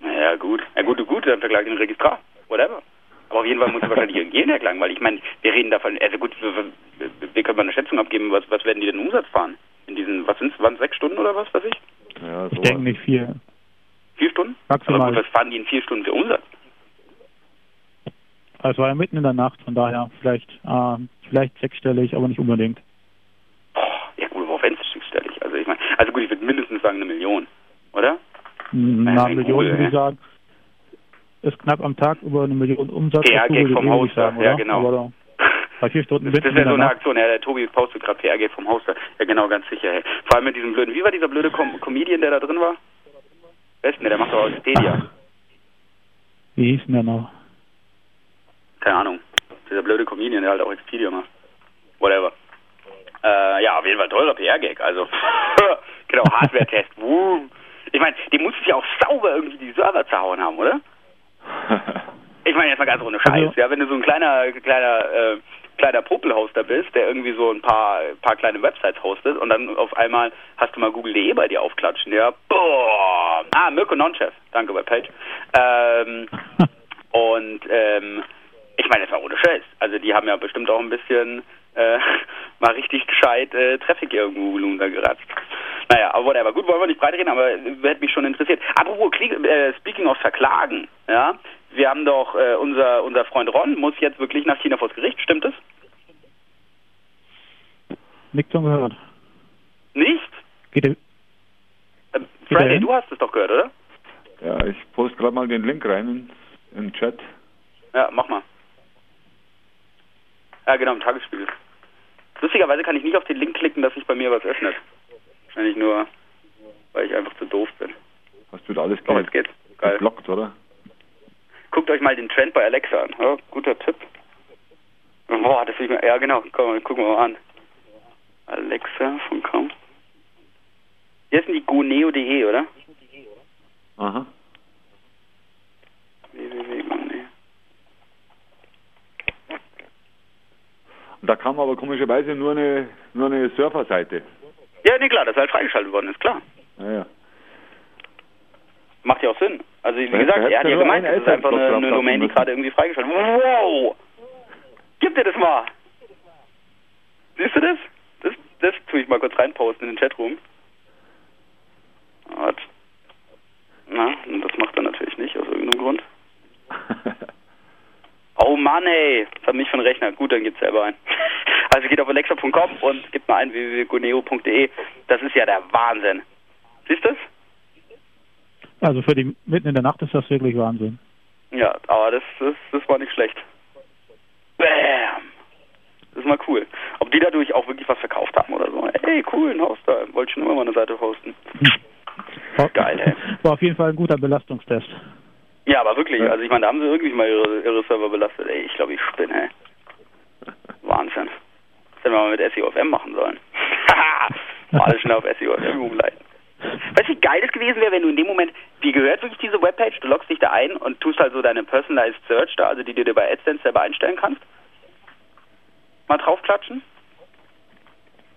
naja, gut. Na gut, gut, dann verklagt den Registrar, whatever. Aber auf jeden Fall muss er wahrscheinlich irgendjemand erklagen, weil ich meine, wir reden davon, also gut, wir, wir, können mal eine Schätzung abgeben, was, was werden die denn Umsatz fahren? In diesen, was sind es, waren es sechs Stunden oder was weiß ich? Ja, Ich denke nicht viel. Vier Stunden? Maximal. Aber gut, was fahren die in vier Stunden für Umsatz? Also es war ja mitten in der Nacht, von daher vielleicht, ähm, vielleicht sechsstellig, aber nicht unbedingt. Boah, ja gut, aber wenn es schickstellig. Also ich meine, also gut, ich würde mindestens sagen eine Million, oder? Na, Ja, eine Million Google, würde ja. ich sagen. Ist knapp am Tag über eine Million Umsatz. PR-Gag vom Hoster, sagen, ja, genau. Aber bei vier Stunden Das, wäre der so eine. Aktion, ja, der Tobi postet gerade PR-Gag vom Hoster. Ja genau, ganz sicher. Hey. Vor allem mit diesem blöden, wie war dieser blöde Com Comedian, der da drin war? Wer ist denn der? Der macht doch Wikipedia. Wie hieß denn der noch? Keine Ahnung. Dieser blöde Comedian, der halt auch Expedia macht. Whatever. Äh, ja, auf jeden Fall teurer PR-Gag. Also, genau, Hardware-Test. Ich meine, dem muss es ja auch sauber irgendwie die Server zerhauen haben, oder? Ich meine jetzt mal ganz ohne Scheiß, Also- ja, wenn du so ein kleiner, kleiner, äh, kleiner Popelhoster bist, der irgendwie so ein paar, paar kleine Websites hostet und dann auf einmal hast du mal google.de bei dir aufklatschen, ja, boah, ah, Mirko Nonchef, danke bei Page, ähm, und, ähm, ich meine, das war ohne Scheiß, also die haben ja bestimmt auch ein bisschen, äh, mal richtig gescheit äh, Traffic irgendwo Volumen da geratzt. Naja, aber whatever. Gut, wollen wir nicht breit reden, aber äh, hätte mich schon interessiert. Apropos, Kli- äh, speaking of Verklagen, ja, wir haben doch, äh, unser, unser Freund Ron muss jetzt wirklich nach China vors Gericht, stimmt es? Nichts von gehört. Nicht? Geht Äh, Geht Friday, hin? du hast es doch gehört, oder? Ja, ich poste gerade mal den Link rein in, in den Chat. Ja, mach mal. Ja, genau, im Tagesspiegel. Lustigerweise kann ich nicht auf den Link klicken, dass sich bei mir was öffnet. Wahrscheinlich nur, weil ich einfach zu doof bin. Hast du da alles Oh, jetzt geht's. Geil. geblockt, oder? Guckt euch mal den Trend bei Alexa an. Ja, guter Tipp. Boah, das ich mir, ja genau, komm, gucken wir mal an. Alexa.com. Hier ist die goneo.de, oder? Aha. www.goneo. Und da kam aber komischerweise nur eine, nur eine Surferseite. Ja, nee, klar, das ist halt freigeschaltet worden, ist klar. Naja. Macht ja auch Sinn. Also, wie gesagt, er hat ja gemeint, das ist einfach eine, eine Domain, die gerade irgendwie freigeschaltet wurde. Wow! Gib dir das mal! Siehst du das? Das, das tue ich mal kurz reinposten in den Chatroom. Na, das macht er natürlich nicht, aus irgendeinem Grund. Oh Mann, ey. Das hat mich von Rechner. Gut, dann geht's selber ein. Also geht auf alexa.com und gibt mal ein www.goneo.de. Das ist ja der Wahnsinn. Siehst du das? also für die mitten in der Nacht ist das wirklich Wahnsinn. Ja, aber das, das, das war nicht schlecht. Bam! Das ist mal cool. Ob die dadurch auch wirklich was verkauft haben oder so. Ey, cool, ein da. Wollte schon immer mal eine Seite hosten. Geil, ey. War auf jeden Fall ein guter Belastungstest. Ja, aber wirklich. Also ich meine, da haben sie irgendwie mal ihre, ihre Server belastet. Ey, ich glaube, ich spinne, ey. Wahnsinn. Das hätten wir mal mit SEOFM machen sollen. Haha! Mal alles schnell auf SEOFM umleiten. Weißt du, wie geil es gewesen wäre, wenn du in dem Moment, wie gehört wirklich diese Webpage, du loggst dich da ein und tust halt so deine Personalized Search da, also die du dir bei AdSense selber einstellen kannst? Mal draufklatschen?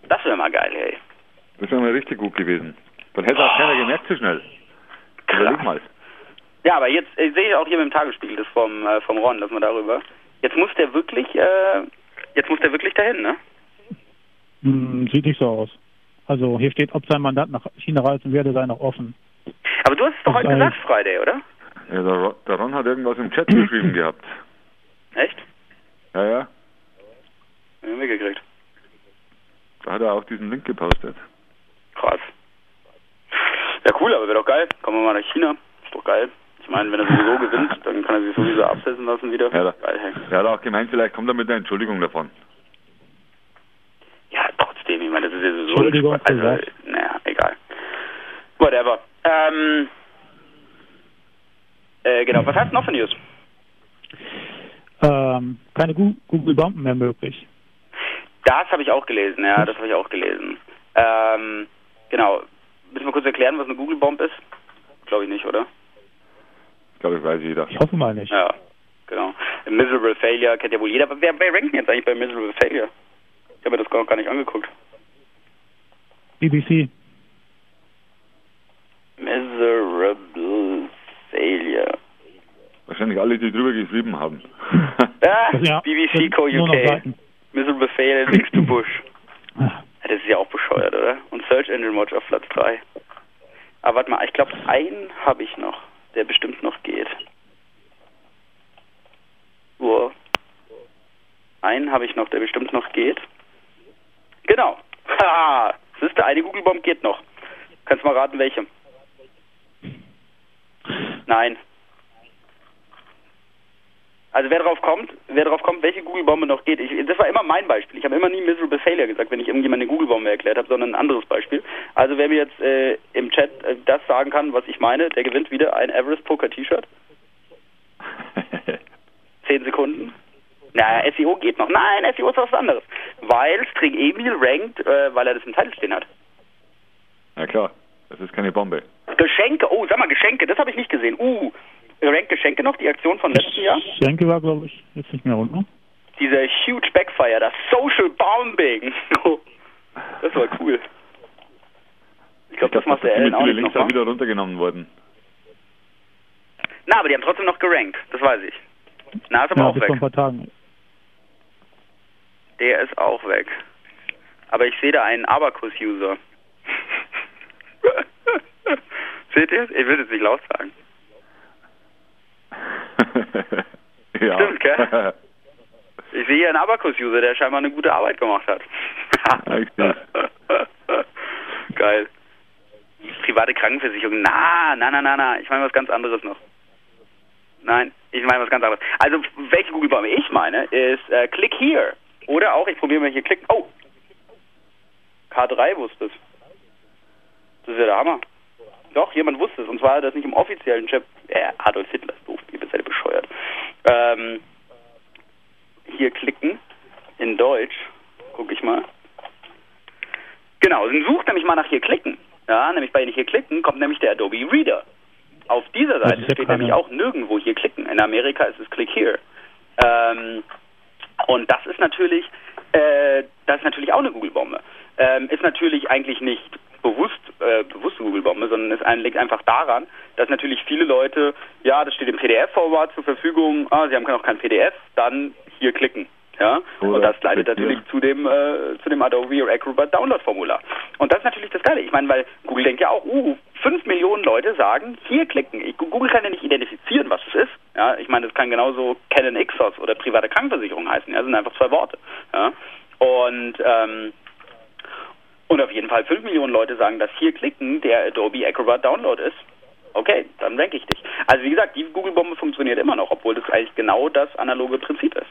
Das wäre mal geil, ey. Das wäre mal richtig gut gewesen. Dann hätte auch keiner gemerkt so schnell. Überleg mal. Ja, aber jetzt äh, sehe ich auch hier mit dem Tagesspiegel das vom, äh, vom Ron, lassen wir darüber. Jetzt muss der wirklich, äh, jetzt muss der wirklich dahin, ne? Hm, sieht nicht so aus. Also hier steht, ob sein Mandat nach China reisen werde, sei noch offen. Aber du hast es doch heute Das gesagt, Friday, oder? Ja, der, Ron, der Ron hat irgendwas im Chat geschrieben gehabt. Echt? Ja, ja. Hab ich mitgekriegt. Da hat er auch diesen Link gepostet. Krass. Ja, cool, aber wäre doch geil. Kommen wir mal nach China. Ist doch geil. Ich meine, wenn er sowieso gewinnt, dann kann er sich sowieso absetzen lassen wieder. Ja, da, er hat auch gemeint, vielleicht kommt er mit einer Entschuldigung davon. Ja, trotzdem, ich meine, das ist ja sowieso Entschuldigung also, naja, egal. Whatever. Ähm, äh, genau, was hast du noch für News? Ähm, keine Google-Bomben mehr möglich. Das habe ich auch gelesen, ja, das habe ich auch gelesen. Ähm, genau. Müssen wir kurz erklären, was eine Google-Bomb ist? Glaube ich nicht, oder? Ich glaube, ich weiß jeder. Ich hoffe mal nicht. Ja, genau. Miserable Failure kennt ja wohl jeder. Aber wer, wer rankt denn jetzt eigentlich bei Miserable Failure? Ich habe mir das gar gar nicht angeguckt. BBC. Miserable Failure. Wahrscheinlich alle, die drüber geschrieben haben. Ah, Ja, BBC Co. UK. Miserable Failure links to Bush. Das ist ja auch bescheuert, oder? Und Search Engine Watch auf Platz 3. Aber warte mal, ich glaube, einen habe ich noch, der bestimmt noch geht. Wow. Einen habe ich noch, der bestimmt noch geht. Genau. Haha. Siehst du, eine Google-Bomb geht noch. Kannst mal raten, welche? Nein. Also wer drauf kommt, wer drauf kommt, welche Google-Bombe noch geht. Ich, das war immer mein Beispiel. Ich habe immer nie Miserable Failure gesagt, wenn ich irgendjemand eine Google-Bombe erklärt habe, sondern ein anderes Beispiel. Also wer mir jetzt äh, im Chat äh, das sagen kann, was ich meine, der gewinnt wieder ein Everest Poker T-Shirt. Zehn Sekunden. Na, SEO geht noch. Nein, SEO ist was anderes. Weil String Emil rankt, äh, weil er das im Titel stehen hat. Ja klar, das ist keine Bombe. Geschenke, oh, sag mal Geschenke, das habe ich nicht gesehen. Uh, rankt Geschenke noch, die Aktion von letztem Jahr? Schenke war, glaube ich, jetzt nicht mehr unten. Dieser huge Backfire, das Social Bombing. das war cool. Ich glaube, das macht der Ellen auch Links auch wieder runtergenommen worden. Na, aber die haben trotzdem noch gerankt, das weiß ich. Na, ist aber Ja, auch bis vor ein weg. paar Tagen. Der ist auch weg. aber ich sehe da einen Abacus-User. Seht ihr? Ich will es nicht laut sagen. Ja. Stimmt, gell? Ich sehe hier einen Abacus-User, der scheinbar eine gute Arbeit gemacht hat. Geil. Private Krankenversicherung. Na, na, na, na, na. Ich meine was ganz anderes noch. Nein, ich meine was ganz anderes. Also, welche Google-Bombe ich meine, ist äh, Click Here. Oder auch, ich probiere mal hier klicken. Oh! K3 wusste es. Das ist ja der Hammer. Doch, jemand wusste es. Und zwar das nicht im offiziellen Chat. Äh, Adolf Hitler ist doof. Ihr seid ihr bescheuert. Ähm, hier klicken. In Deutsch. Guck ich mal. Genau, dann sucht nämlich mal nach hier klicken. Ja, nämlich bei hier klicken kommt nämlich der Adobe Reader. Auf dieser Seite steht nämlich auch nirgendwo hier klicken. In Amerika ist es Click Here. Ähm, und das ist natürlich, äh, das ist natürlich auch eine Google-Bombe. Ähm, ist natürlich eigentlich nicht bewusst, äh, bewusste Google-Bombe, sondern es liegt einfach daran, dass natürlich viele Leute, ja, das steht im PDF-Format zur Verfügung, ah, sie haben noch kein PDF, dann hier klicken. Ja, und das leitet natürlich zu dem äh, zu dem Adobe Acrobat Download Formular. Und das ist natürlich das Geile. Ich meine, weil Google denkt ja auch, uh, 5 Millionen Leute sagen, hier klicken. Ich, Google kann ja nicht identifizieren, was es ist. Ja, ich meine, das kann genauso Canon Ixos oder private Krankenversicherung heißen. Ja, das sind einfach zwei Worte. Ja, und ähm, und auf jeden Fall 5 Millionen Leute sagen, dass hier klicken der Adobe Acrobat Download ist. Okay, dann rank ich dich. Also wie gesagt, die Google-Bombe funktioniert immer noch, obwohl das eigentlich genau das analoge Prinzip ist.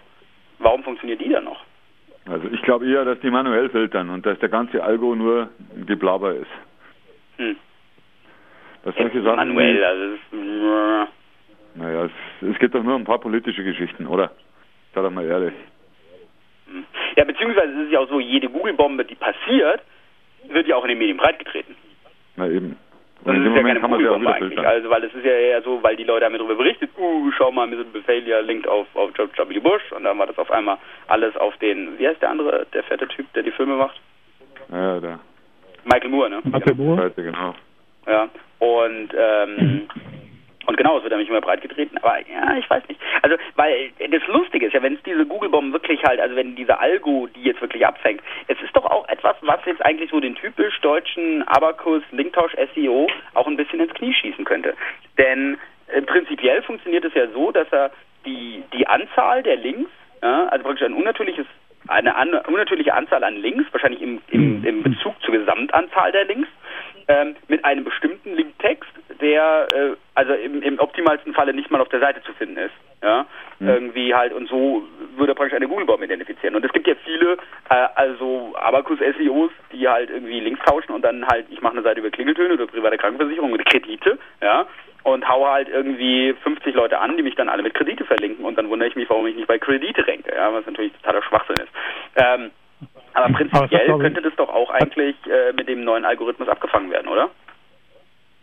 Warum funktioniert die dann noch? Also ich glaube eher, dass die manuell filtern und dass der ganze Algo nur Geblabber ist. Hm. Dass solche Sachen Manuell, wie- also ist, Naja, es, es geht doch nur um ein paar politische Geschichten, oder? Sei doch mal ehrlich. ja, beziehungsweise ist es ja auch so, jede Google-Bombe, die passiert, wird ja auch in den Medien breitgetreten. Na eben. Und ist in dem ja Moment keine kann man sie auch wieder. Also, weil es ist ja eher so, weil die Leute haben ja darüber berichtet, uh, schau mal, Mr. Failure linkt auf, auf George W. Bush und dann war das auf einmal alles auf den, wie heißt der andere, der fette Typ, der die Filme macht? Ja, da. Michael Moore, ne? Michael Moore? Genau. Ja, und ähm, und genau, es wird nämlich immer breit getreten, aber ja, ich weiß nicht. Also, weil das Lustige ist ja, wenn es diese Google-Bomben wirklich halt, also wenn diese Algo die jetzt wirklich abfängt, es ist doch auch etwas, was jetzt eigentlich so den typisch deutschen Abacus, Linktausch, SEO auch ein bisschen ins Knie schießen könnte. Denn äh, prinzipiell funktioniert es ja so, dass er die, die Anzahl der Links, ja, also praktisch ein unnatürliches eine an, unnatürliche Anzahl an Links, wahrscheinlich im, im, im Bezug zur Gesamtanzahl der Links, ähm, mit einem bestimmten Linktext, der äh, also im, im optimalsten Falle nicht mal auf der Seite zu finden ist. Ja, irgendwie halt und so würde er praktisch eine Google-Bombe identifizieren. Und es gibt ja viele, äh, also Abacus-SEOs, die halt irgendwie Links tauschen und dann halt, ich mache eine Seite über Klingeltöne oder private Krankenversicherung mit Kredite, ja, und hau halt irgendwie 50 Leute an, die mich dann alle mit Kredite verlinken und dann wundere ich mich, warum ich nicht bei Kredite ranke, ja, was natürlich totaler Schwachsinn ist. Ähm, aber Aber prinzipiell ich- könnte das doch auch eigentlich äh, mit dem neuen Algorithmus abgefangen werden, oder?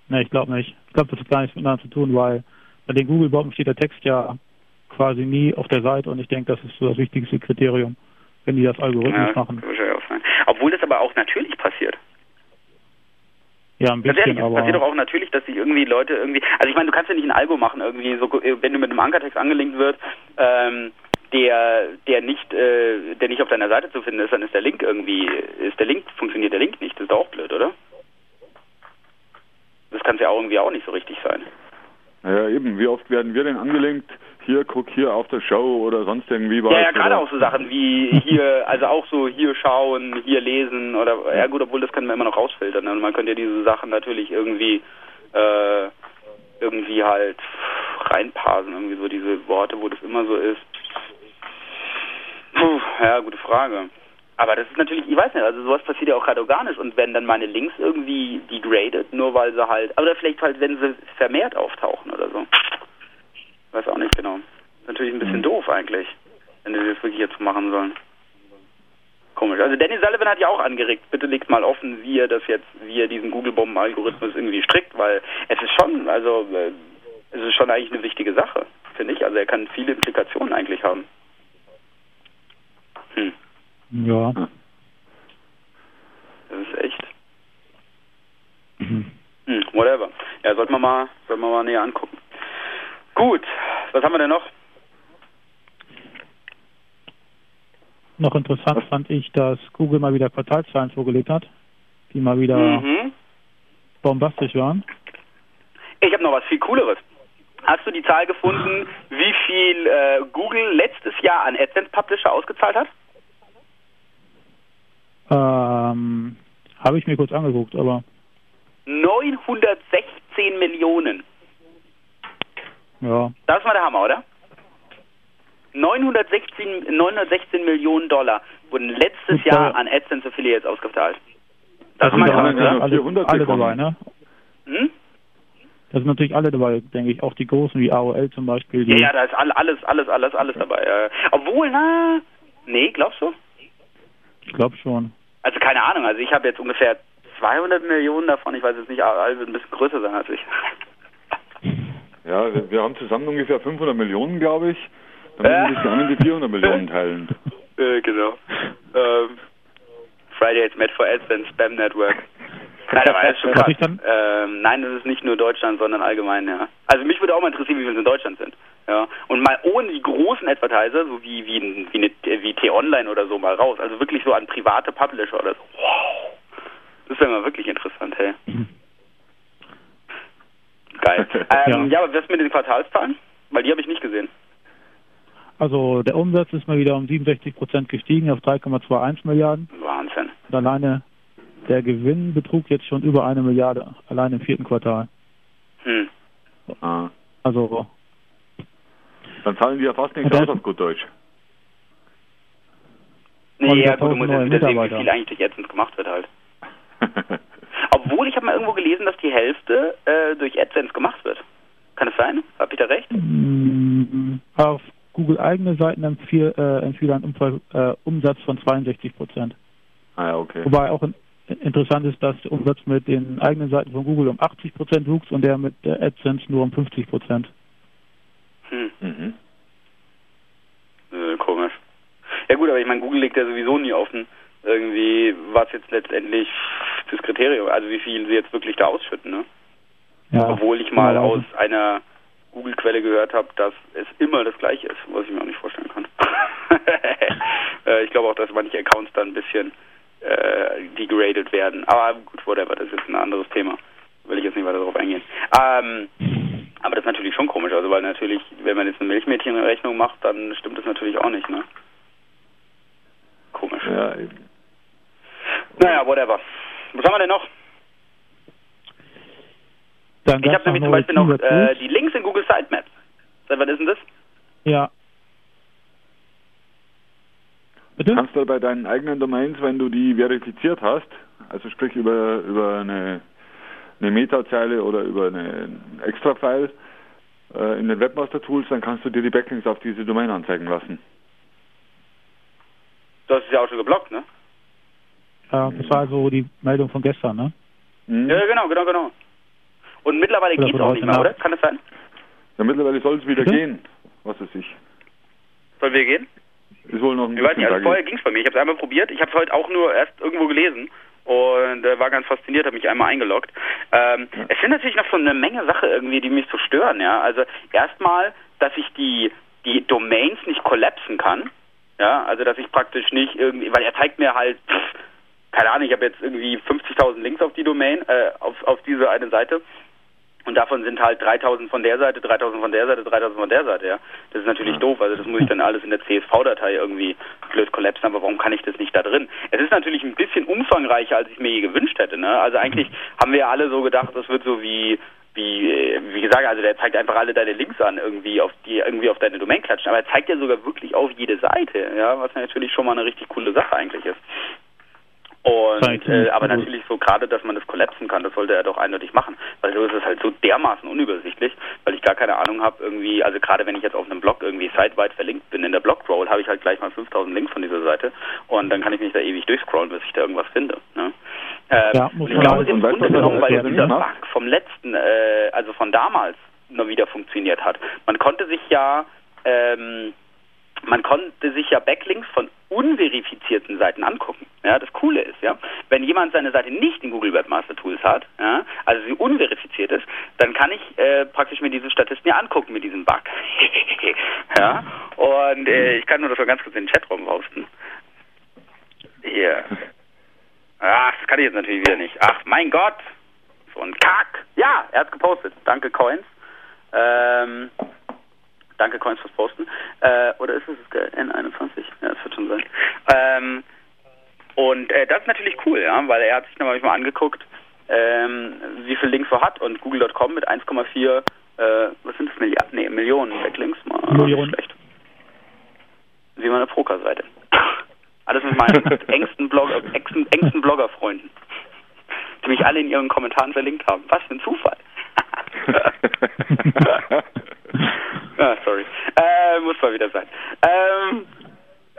Ne, ich glaube nicht. Ich glaube, das hat gar nichts miteinander zu tun, weil bei den Google-Bomben steht der Text ja quasi nie auf der Seite und ich denke, das ist so das wichtigste Kriterium, wenn die das Algorithmus machen. auch sein. Obwohl das aber auch natürlich passiert. Ja, ein bisschen, ehrlich, es passiert doch aber auch natürlich, dass sich irgendwie Leute irgendwie, also ich meine, du kannst ja nicht ein Algo machen, irgendwie so, wenn du mit einem Ankertext angelinkt wird, ähm, der, der nicht, äh, der nicht auf deiner Seite zu finden ist, dann ist der Link irgendwie, ist der Link, funktioniert der Link nicht, das ist doch auch blöd, oder? Das kann ja auch irgendwie auch nicht so richtig sein. Naja, eben, wie oft werden wir denn angelinkt? Hier, guck hier auf der Show oder sonst irgendwie was. Ja, ja, gerade auch so Sachen wie hier, also auch so hier schauen, hier lesen oder ja gut, obwohl das können wir immer noch rausfiltern. Ne? Man könnte ja diese Sachen natürlich irgendwie äh, irgendwie halt reinparsen, irgendwie so diese Worte, wo das immer so ist. Puh, ja, gute Frage. Aber das ist natürlich, ich weiß nicht, also sowas passiert ja auch gerade organisch und wenn dann meine Links irgendwie degradet, nur weil sie halt, oder vielleicht halt, wenn sie vermehrt auftauchen oder so. Weiß auch nicht genau. Natürlich ein bisschen doof eigentlich, wenn sie das wirklich jetzt machen sollen. Komisch. Also Danny Sullivan hat ja auch angeregt, bitte legt mal offen, wie er das jetzt, wie er diesen Google-Bomben-Algorithmus irgendwie strickt, weil es ist schon, also äh, es ist schon eigentlich eine wichtige Sache, finde ich. Also er kann viele Implikationen eigentlich haben. Hm. ja. Das ist echt. Hm, whatever. Ja, sollten wir mal, sollten wir mal näher angucken. Gut, was haben wir denn noch? Noch interessant fand ich, dass Google mal wieder Quartalzahlen vorgelegt hat, die mal wieder Mhm. bombastisch waren. Ich habe noch was viel Cooleres. Hast du die Zahl gefunden, wie viel äh, Google letztes Jahr an AdSense Publisher ausgezahlt hat? Ähm, Habe ich mir kurz angeguckt, aber 916 Millionen. ja, Das ist mal der Hammer, oder? 916, 916 Millionen Dollar wurden letztes Gut, Jahr an AdSense Affiliates ausgezahlt. da Das ist sind mal doch der Hammer, natürlich oder? alle, 400 alle dabei, ne? Hm? Da sind natürlich alle dabei, denke ich. Auch die großen wie AOL zum Beispiel. Die, Ja, ja, da ist all- alles, alles, alles, alles dabei. Äh, obwohl, na, nee, glaubst du? Ich glaube schon. Also keine Ahnung, also ich habe jetzt ungefähr 200 Millionen davon, ich weiß jetzt nicht, alle wird ein bisschen größer sein als ich. Ja, wir, haben zusammen ungefähr 500 Millionen, glaube ich. Dann müssen wir die anderen die 400 Millionen teilen. Äh, genau. Ähm, Friday it's made for AdSense Spam Network. Nein, aber das ist schon krass. Ähm, nein, das ist nicht nur Deutschland, sondern allgemein, ja. Also mich würde auch mal interessieren, wie viele es in Deutschland sind. Ja. Und mal ohne die großen Advertiser, so wie wie, wie, eine, wie T-Online oder so mal raus. Also wirklich so an private Publisher oder so. Wow. Das wäre mal wirklich interessant, hey. Geil. Ähm, ja. aber was mit den Quartalszahlen? Weil die habe ich nicht gesehen. Also der Umsatz ist mal wieder um 67 Prozent gestiegen auf 3,21 Milliarden. Wahnsinn. Und alleine der Gewinn betrug jetzt schon über eine Milliarde, allein im vierten Quartal. Hm. Ah. Also Dann zahlen die ja fast nichts aus auf gut Deutsch. Nee, ja gut, du musst jetzt 1000 wieder sehen, wie viel eigentlich durch AdSense gemacht wird halt. Obwohl, ich habe mal irgendwo gelesen, dass die Hälfte äh, durch AdSense gemacht wird. Kann es sein? Hab ich da recht? mh, auf Google eigene Seiten empfiel, äh, empfiel ein Umfall, äh, Umsatz von 62 Prozent. Ah ja, okay. Wobei auch in, interessant ist, dass der Umsatz mit den eigenen Seiten von Google um 80 Prozent wuchs und der mit der AdSense nur um 50 Prozent. Hm. Mhm. Äh, komisch. Ja gut, aber ich meine, Google legt ja sowieso nie offen, irgendwie, was jetzt letztendlich das Kriterium, also wie viel sie jetzt wirklich da ausschütten, ne? Ja, Obwohl ich mal genau. aus einer Google-Quelle gehört habe, dass es immer das gleiche ist, was ich mir auch nicht vorstellen kann. äh, ich glaube auch, dass manche Accounts dann ein bisschen äh, degradet werden. Aber gut, whatever, das ist jetzt ein anderes Thema. Will ich jetzt nicht weiter darauf eingehen. Ähm, aber das ist natürlich schon komisch, also weil natürlich, wenn man jetzt eine Milchmädchenrechnung macht, dann stimmt das natürlich auch nicht, ne? Komisch. Ja, eben. Naja, whatever. Was haben wir denn noch? Dann Ich habe nämlich zum Beispiel noch äh, die Links in Google Sitemaps. Seit wann ist denn das? Ja. Bitte? Kannst du bei deinen eigenen Domains, wenn du die verifiziert hast, also sprich über, über eine, eine Metazeile oder über eine Extra-File äh, in den Webmaster-Tools, dann kannst du dir die Backlinks auf diese Domain anzeigen lassen. Du hast es ja auch schon geblockt, ne? Ja, das war so die Meldung von gestern, ne? Mhm. Ja, genau, genau, genau. Und mittlerweile geht es auch nicht mehr, oder? Kann das sein? Ja, mittlerweile soll es wieder Bitte? gehen, was weiß ich. Soll wir gehen? Ist wohl noch ein Ich weiß nicht, also vorher ging es bei mir. Ich habe es einmal probiert. Ich habe es heute auch nur erst irgendwo gelesen und äh, war ganz fasziniert, habe mich einmal eingeloggt. Ähm, Es sind natürlich noch so eine Menge Sachen irgendwie, die mich so stören. Ja, also erstmal, dass ich die die Domains nicht kollapsen kann. Ja, also dass ich praktisch nicht irgendwie, weil er zeigt mir halt, pff, keine Ahnung, ich habe jetzt irgendwie 50.000 Links auf die Domain, äh, auf auf diese eine Seite. Und davon sind halt 3000 von der Seite, 3000 von der Seite, 3000 von der Seite, ja. Das ist natürlich doof, also das muss ich dann alles in der CSV-Datei irgendwie blöd kollapsen, aber warum kann ich das nicht da drin? Es ist natürlich ein bisschen umfangreicher, als ich mir je gewünscht hätte, ne? Also eigentlich haben wir ja alle so gedacht, das wird so wie wie, äh, wie gesagt, also der zeigt einfach alle deine Links an, irgendwie auf die, irgendwie auf deine Domain klatschen, aber er zeigt ja sogar wirklich auf jede Seite, ja, was natürlich schon mal eine richtig coole Sache eigentlich ist. Und äh, aber gut. natürlich so gerade, dass man das kollapsen kann, das sollte er doch eindeutig machen. Weil so ist es halt so dermaßen unübersichtlich, weil ich gar keine Ahnung habe, irgendwie, also gerade wenn ich jetzt auf einem Blog irgendwie sideweit verlinkt bin in der Blockroll, habe ich halt gleich mal 5000 Links von dieser Seite und dann kann ich mich da ewig durchscrollen, bis ich da irgendwas finde. Ne? Ähm, Ja, und ich glaube, im Grunde genommen, weil also dieser? Bug vom letzten, äh, also von damals noch wieder funktioniert hat. Man konnte sich ja ähm, man konnte sich ja Backlinks von unverifizierten Seiten angucken. Ja, das Coole ist, ja, wenn jemand seine Seite nicht in Google Webmaster Tools hat, ja, also sie unverifiziert ist, dann kann ich äh, praktisch mir diese Statisten ja angucken mit diesem Bug. ja, und äh, ich kann nur das mal ganz kurz in den Chatraum posten. Hier. Ach, das kann ich jetzt natürlich wieder nicht. Ach, mein Gott. So ein Kack. Ja, er hat gepostet. Danke, Coins. Ähm, danke, Coins, fürs Posten. Äh, oder ist es das N21? Ja, das wird schon sein. Ähm, und äh, das ist natürlich cool, ja, weil er hat sich nochmal mal angeguckt, ähm, wie viel Links er hat und Google.com mit 1,4, äh, was sind das, Milliarden? Nee, Millionen Backlinks. Mal Millionen. Schlecht. Wie meine Proker-Seite. Alles mit meinen engsten, Blogger, engsten, engsten Blogger-Freunden, die mich alle in ihren Kommentaren verlinkt haben. Was für ein Zufall. ah, sorry. Äh, muss mal wieder sein. Ähm,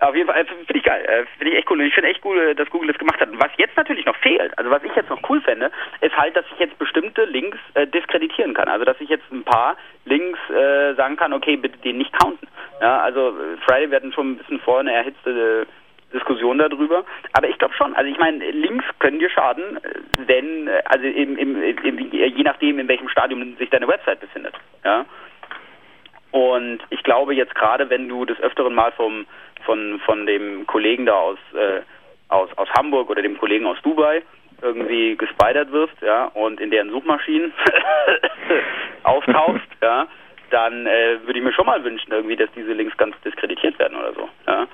auf jeden Fall, äh, finde ich geil. Äh, finde ich echt cool. Und ich finde echt cool, äh, dass Google das gemacht hat. Und was jetzt natürlich noch fehlt, also was ich jetzt noch cool fände, ist halt, dass ich jetzt bestimmte Links äh, diskreditieren kann. Also, dass ich jetzt ein paar Links äh, sagen kann, okay, bitte den nicht counten. Ja, also äh, Friday, wir hatten schon ein bisschen vor eine erhitzte Diskussion darüber. Aber ich glaube schon, also ich meine, Links können dir schaden, wenn, also im, im, im, je nachdem, in welchem Stadium sich deine Website befindet. Ja. Und ich glaube jetzt gerade, wenn du des Öfteren mal vom von von dem Kollegen da aus äh, aus aus Hamburg oder dem Kollegen aus Dubai irgendwie gespidert wirst, ja, und in deren Suchmaschinen auftauchst, ja, dann äh, würde ich mir schon mal wünschen, irgendwie, dass diese Links ganz diskreditiert werden oder so, ja.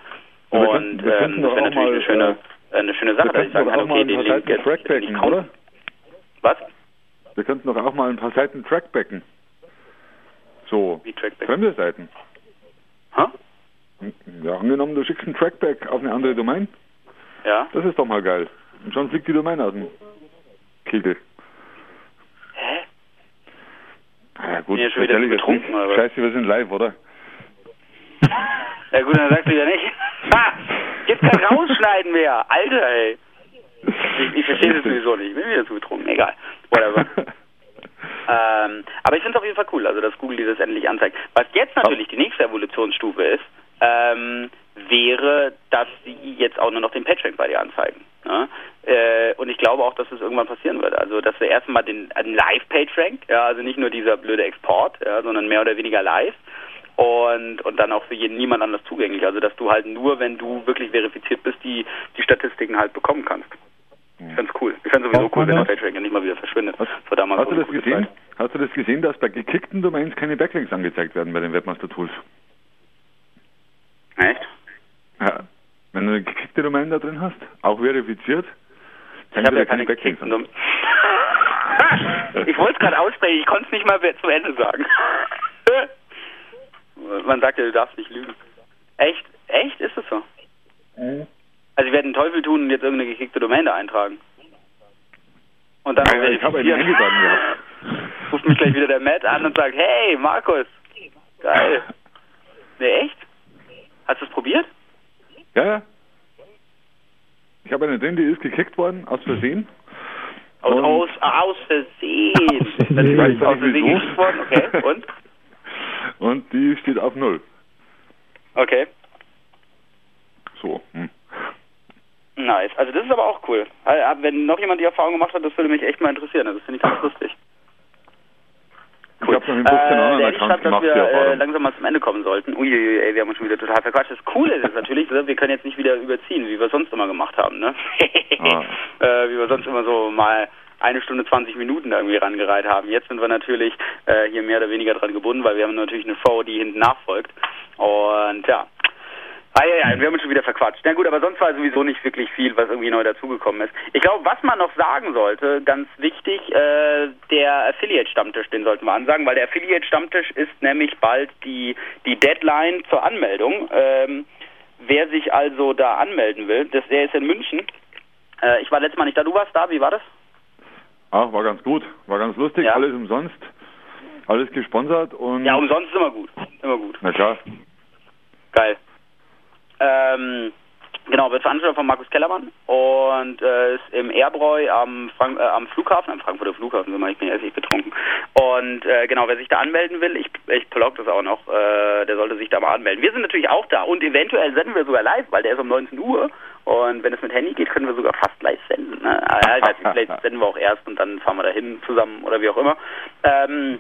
Ja, wir Und könnten- wir ähm, das wäre natürlich eine mal, schöne äh, eine schöne Sache, dass ich sagen kann, okay, den Link jetzt trackbacken, nicht? Was? Wir könnten doch auch mal ein paar Seiten trackbacken. So, fremde Seiten. Hä? Ja, angenommen, du schickst einen Trackback auf eine andere Domain. Ja. Das ist doch mal geil. Und schon fliegt die Domain aus dem Kegel. Hä? Ah, ja, gut, Bin ja schon wieder ich betrunken, nicht. was? Scheiße, wir sind live, oder? Ja gut, dann sagst du ja nicht. Ha! Jetzt kein Rausschneiden mehr. Alter, ey. Ich, ich verstehe das sowieso nicht. Ich bin wieder zu betrunken. Egal. Whatever. ähm, aber ich finde es auf jeden Fall cool, also dass Google dir das endlich anzeigt. Was jetzt natürlich die nächste Evolutionsstufe ist, ähm, wäre, dass sie jetzt auch nur noch den PageRank bei dir anzeigen. Ne? Äh, und ich glaube auch, dass das irgendwann passieren wird. Also, dass wir erstmal den einen Live-PageRank, ja, also nicht nur dieser blöde Export, ja, sondern mehr oder weniger live und und dann auch für jeden niemand anders zugänglich. Also, dass du halt nur, wenn du wirklich verifiziert bist, die die Statistiken halt bekommen kannst. Ich find's cool. Ich find's sowieso cool, wenn der PageRank nicht mal wieder verschwindet. Das war damals Hast du das gesehen? Zeit. Hast du das gesehen, dass bei gekickten Domains keine Backlinks angezeigt werden bei den Webmaster Tools? Echt? Ja. Wenn du eine gekickte Domain da drin hast, auch verifiziert, Ich habe ja keine gekickten an. Dom Ich wollte es gerade aussprechen, ich konnte es nicht mal zu Ende sagen. Man sagt ja, du darfst nicht lügen. Echt? Echt? Ist das so? Also ich werde den Teufel tun und jetzt irgendeine gekickte Domain da eintragen. Und dann Ja, ja, ich habe einen eingetragen gehabt. Ruft mich gleich wieder der Matt an und sagt, hey Markus, geil. Ne, echt? Hast du es probiert? Ja, ja. Ich habe eine drin, die ist gekickt worden, aus Versehen. Aus, aus, aus Versehen. Das Ich weiß ist aus Versehen gekickt worden, okay. Und? Und die steht auf Null. Okay. So. Hm. Nice. Also das ist aber auch cool. Also, Wenn noch jemand die Erfahrung gemacht hat, das würde mich echt mal interessieren. Das finde ich ganz lustig. Ich habe noch mit 15 anderen der schreibt, dass wir äh, langsam mal zum Ende kommen sollten. Uiuiui, ey, wir haben uns schon wieder total verquatscht. Das Coole ist natürlich, ne, wir können jetzt nicht wieder überziehen, wie wir sonst immer gemacht haben, ne? Ah. äh, wie wir sonst immer so mal eine Stunde 20 Minuten da irgendwie rangereiht haben. Jetzt sind wir natürlich äh, hier mehr oder weniger dran gebunden, weil wir haben natürlich eine Show, die hinten nachfolgt. Und ja. Ah ja, ja, wir haben uns schon wieder verquatscht. Na gut, aber sonst war sowieso nicht wirklich viel, was irgendwie neu dazugekommen ist. Ich glaube, was man noch sagen sollte, ganz wichtig, äh, der Affiliate-Stammtisch, den sollten wir ansagen, weil der Affiliate-Stammtisch ist nämlich bald die, die Deadline zur Anmeldung. Ähm, wer sich also da anmelden will, das, der ist in München. Äh, ich war letztes Mal nicht da, du warst da, wie war das? Ach, war ganz gut. War ganz lustig, alles umsonst. Alles gesponsert und. Ja, umsonst ist immer gut. Immer gut. Na klar. Geil. Ähm, genau, wird veranstaltet von Markus Kellermann und äh, ist im Erbräu am, Frank äh, am Flughafen, am Frankfurter Flughafen, sind wir, ich bin jetzt nicht betrunken. Und äh, genau, wer sich da anmelden will, ich, ich blog das auch noch, äh, der sollte sich da mal anmelden. Wir sind natürlich auch da und eventuell senden wir sogar live, weil der ist um 19 Uhr und wenn es mit Handy geht, können wir sogar fast live senden. Ne? Ja, nicht, vielleicht senden wir auch erst und dann fahren wir dahin zusammen oder wie auch immer. Ähm,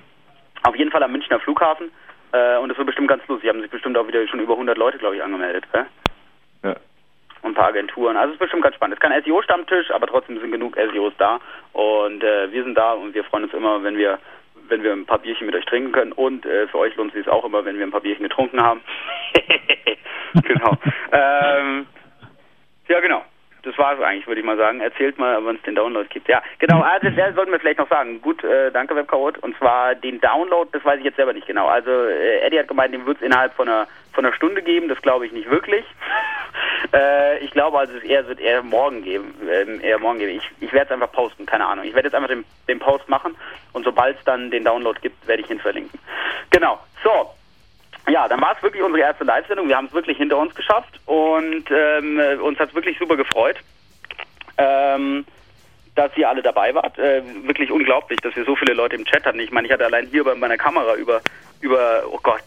auf jeden Fall am Münchner Flughafen. Äh, und das wird bestimmt ganz lustig. Haben sich bestimmt auch wieder schon über 100 Leute, glaube ich, angemeldet. Gell? Ja. Und ein paar Agenturen. Also es ist bestimmt ganz spannend. Es ist kein SEO-Stammtisch, aber trotzdem sind genug SEOs da und äh, wir sind da und wir freuen uns immer, wenn wir wenn wir ein paar Bierchen mit euch trinken können und äh, für euch lohnt es sich auch immer, wenn wir ein paar Bierchen getrunken haben. genau. ähm, ja, genau. Das war es eigentlich, würde ich mal sagen. Erzählt mal, wann es den Download gibt. Ja, genau. Also, das sollten wir vielleicht noch sagen. Gut, äh, danke, Webcode. Und zwar den Download, das weiß ich jetzt selber nicht genau. Also, äh, Eddie hat gemeint, den wird es innerhalb von einer, von einer Stunde geben. Das glaube ich nicht wirklich. äh, ich glaube also, es wird eher morgen geben. Ähm, eher morgen geben. Ich, ich werde es einfach posten, keine Ahnung. Ich werde jetzt einfach den, den Post machen und sobald es dann den Download gibt, werde ich ihn verlinken. Genau. Ja, dann war es wirklich unsere erste Live-Sendung. Wir haben es wirklich hinter uns geschafft und ähm, uns hat es wirklich super gefreut, ähm, dass ihr alle dabei wart. Äh, wirklich unglaublich, dass wir so viele Leute im Chat hatten. Ich meine, ich hatte allein hier bei meiner Kamera über, über, oh Gott,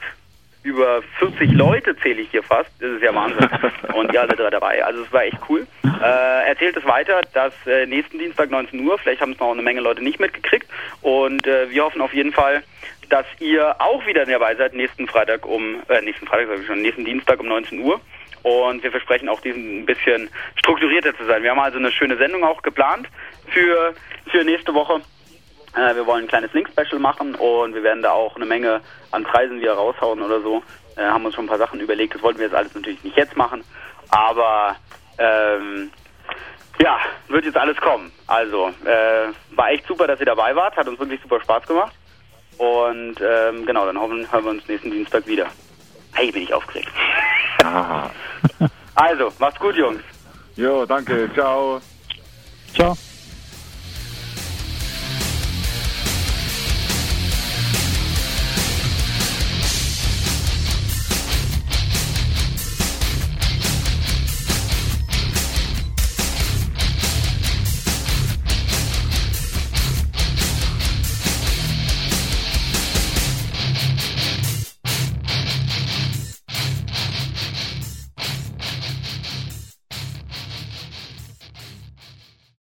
über 40 Leute zähle ich hier fast. Das ist ja Wahnsinn. Und ihr alle drei dabei. Also es war echt cool. Äh, erzählt es weiter, dass äh, nächsten Dienstag 19 Uhr, vielleicht haben es noch eine Menge Leute nicht mitgekriegt. Und äh, wir hoffen auf jeden Fall, dass ihr auch wieder dabei seid nächsten Freitag um, äh, nächsten Freitag sag ich schon, nächsten Dienstag um 19 Uhr. Und wir versprechen auch diesen ein bisschen strukturierter zu sein. Wir haben also eine schöne Sendung auch geplant für, für nächste Woche. Äh, wir wollen ein kleines Link-Special machen und wir werden da auch eine Menge an Preisen wieder raushauen oder so. Äh, haben uns schon ein paar Sachen überlegt. Das wollten wir jetzt alles natürlich nicht jetzt machen. Aber ähm, ja, wird jetzt alles kommen. Also, äh, war echt super, dass ihr dabei wart. Hat uns wirklich super Spaß gemacht. Und ähm, genau, dann hoffen, hören wir uns nächsten Dienstag wieder. Hey, bin ich aufgeregt. Aha. Also, macht's gut, Jungs. Jo, danke. Ciao. Ciao.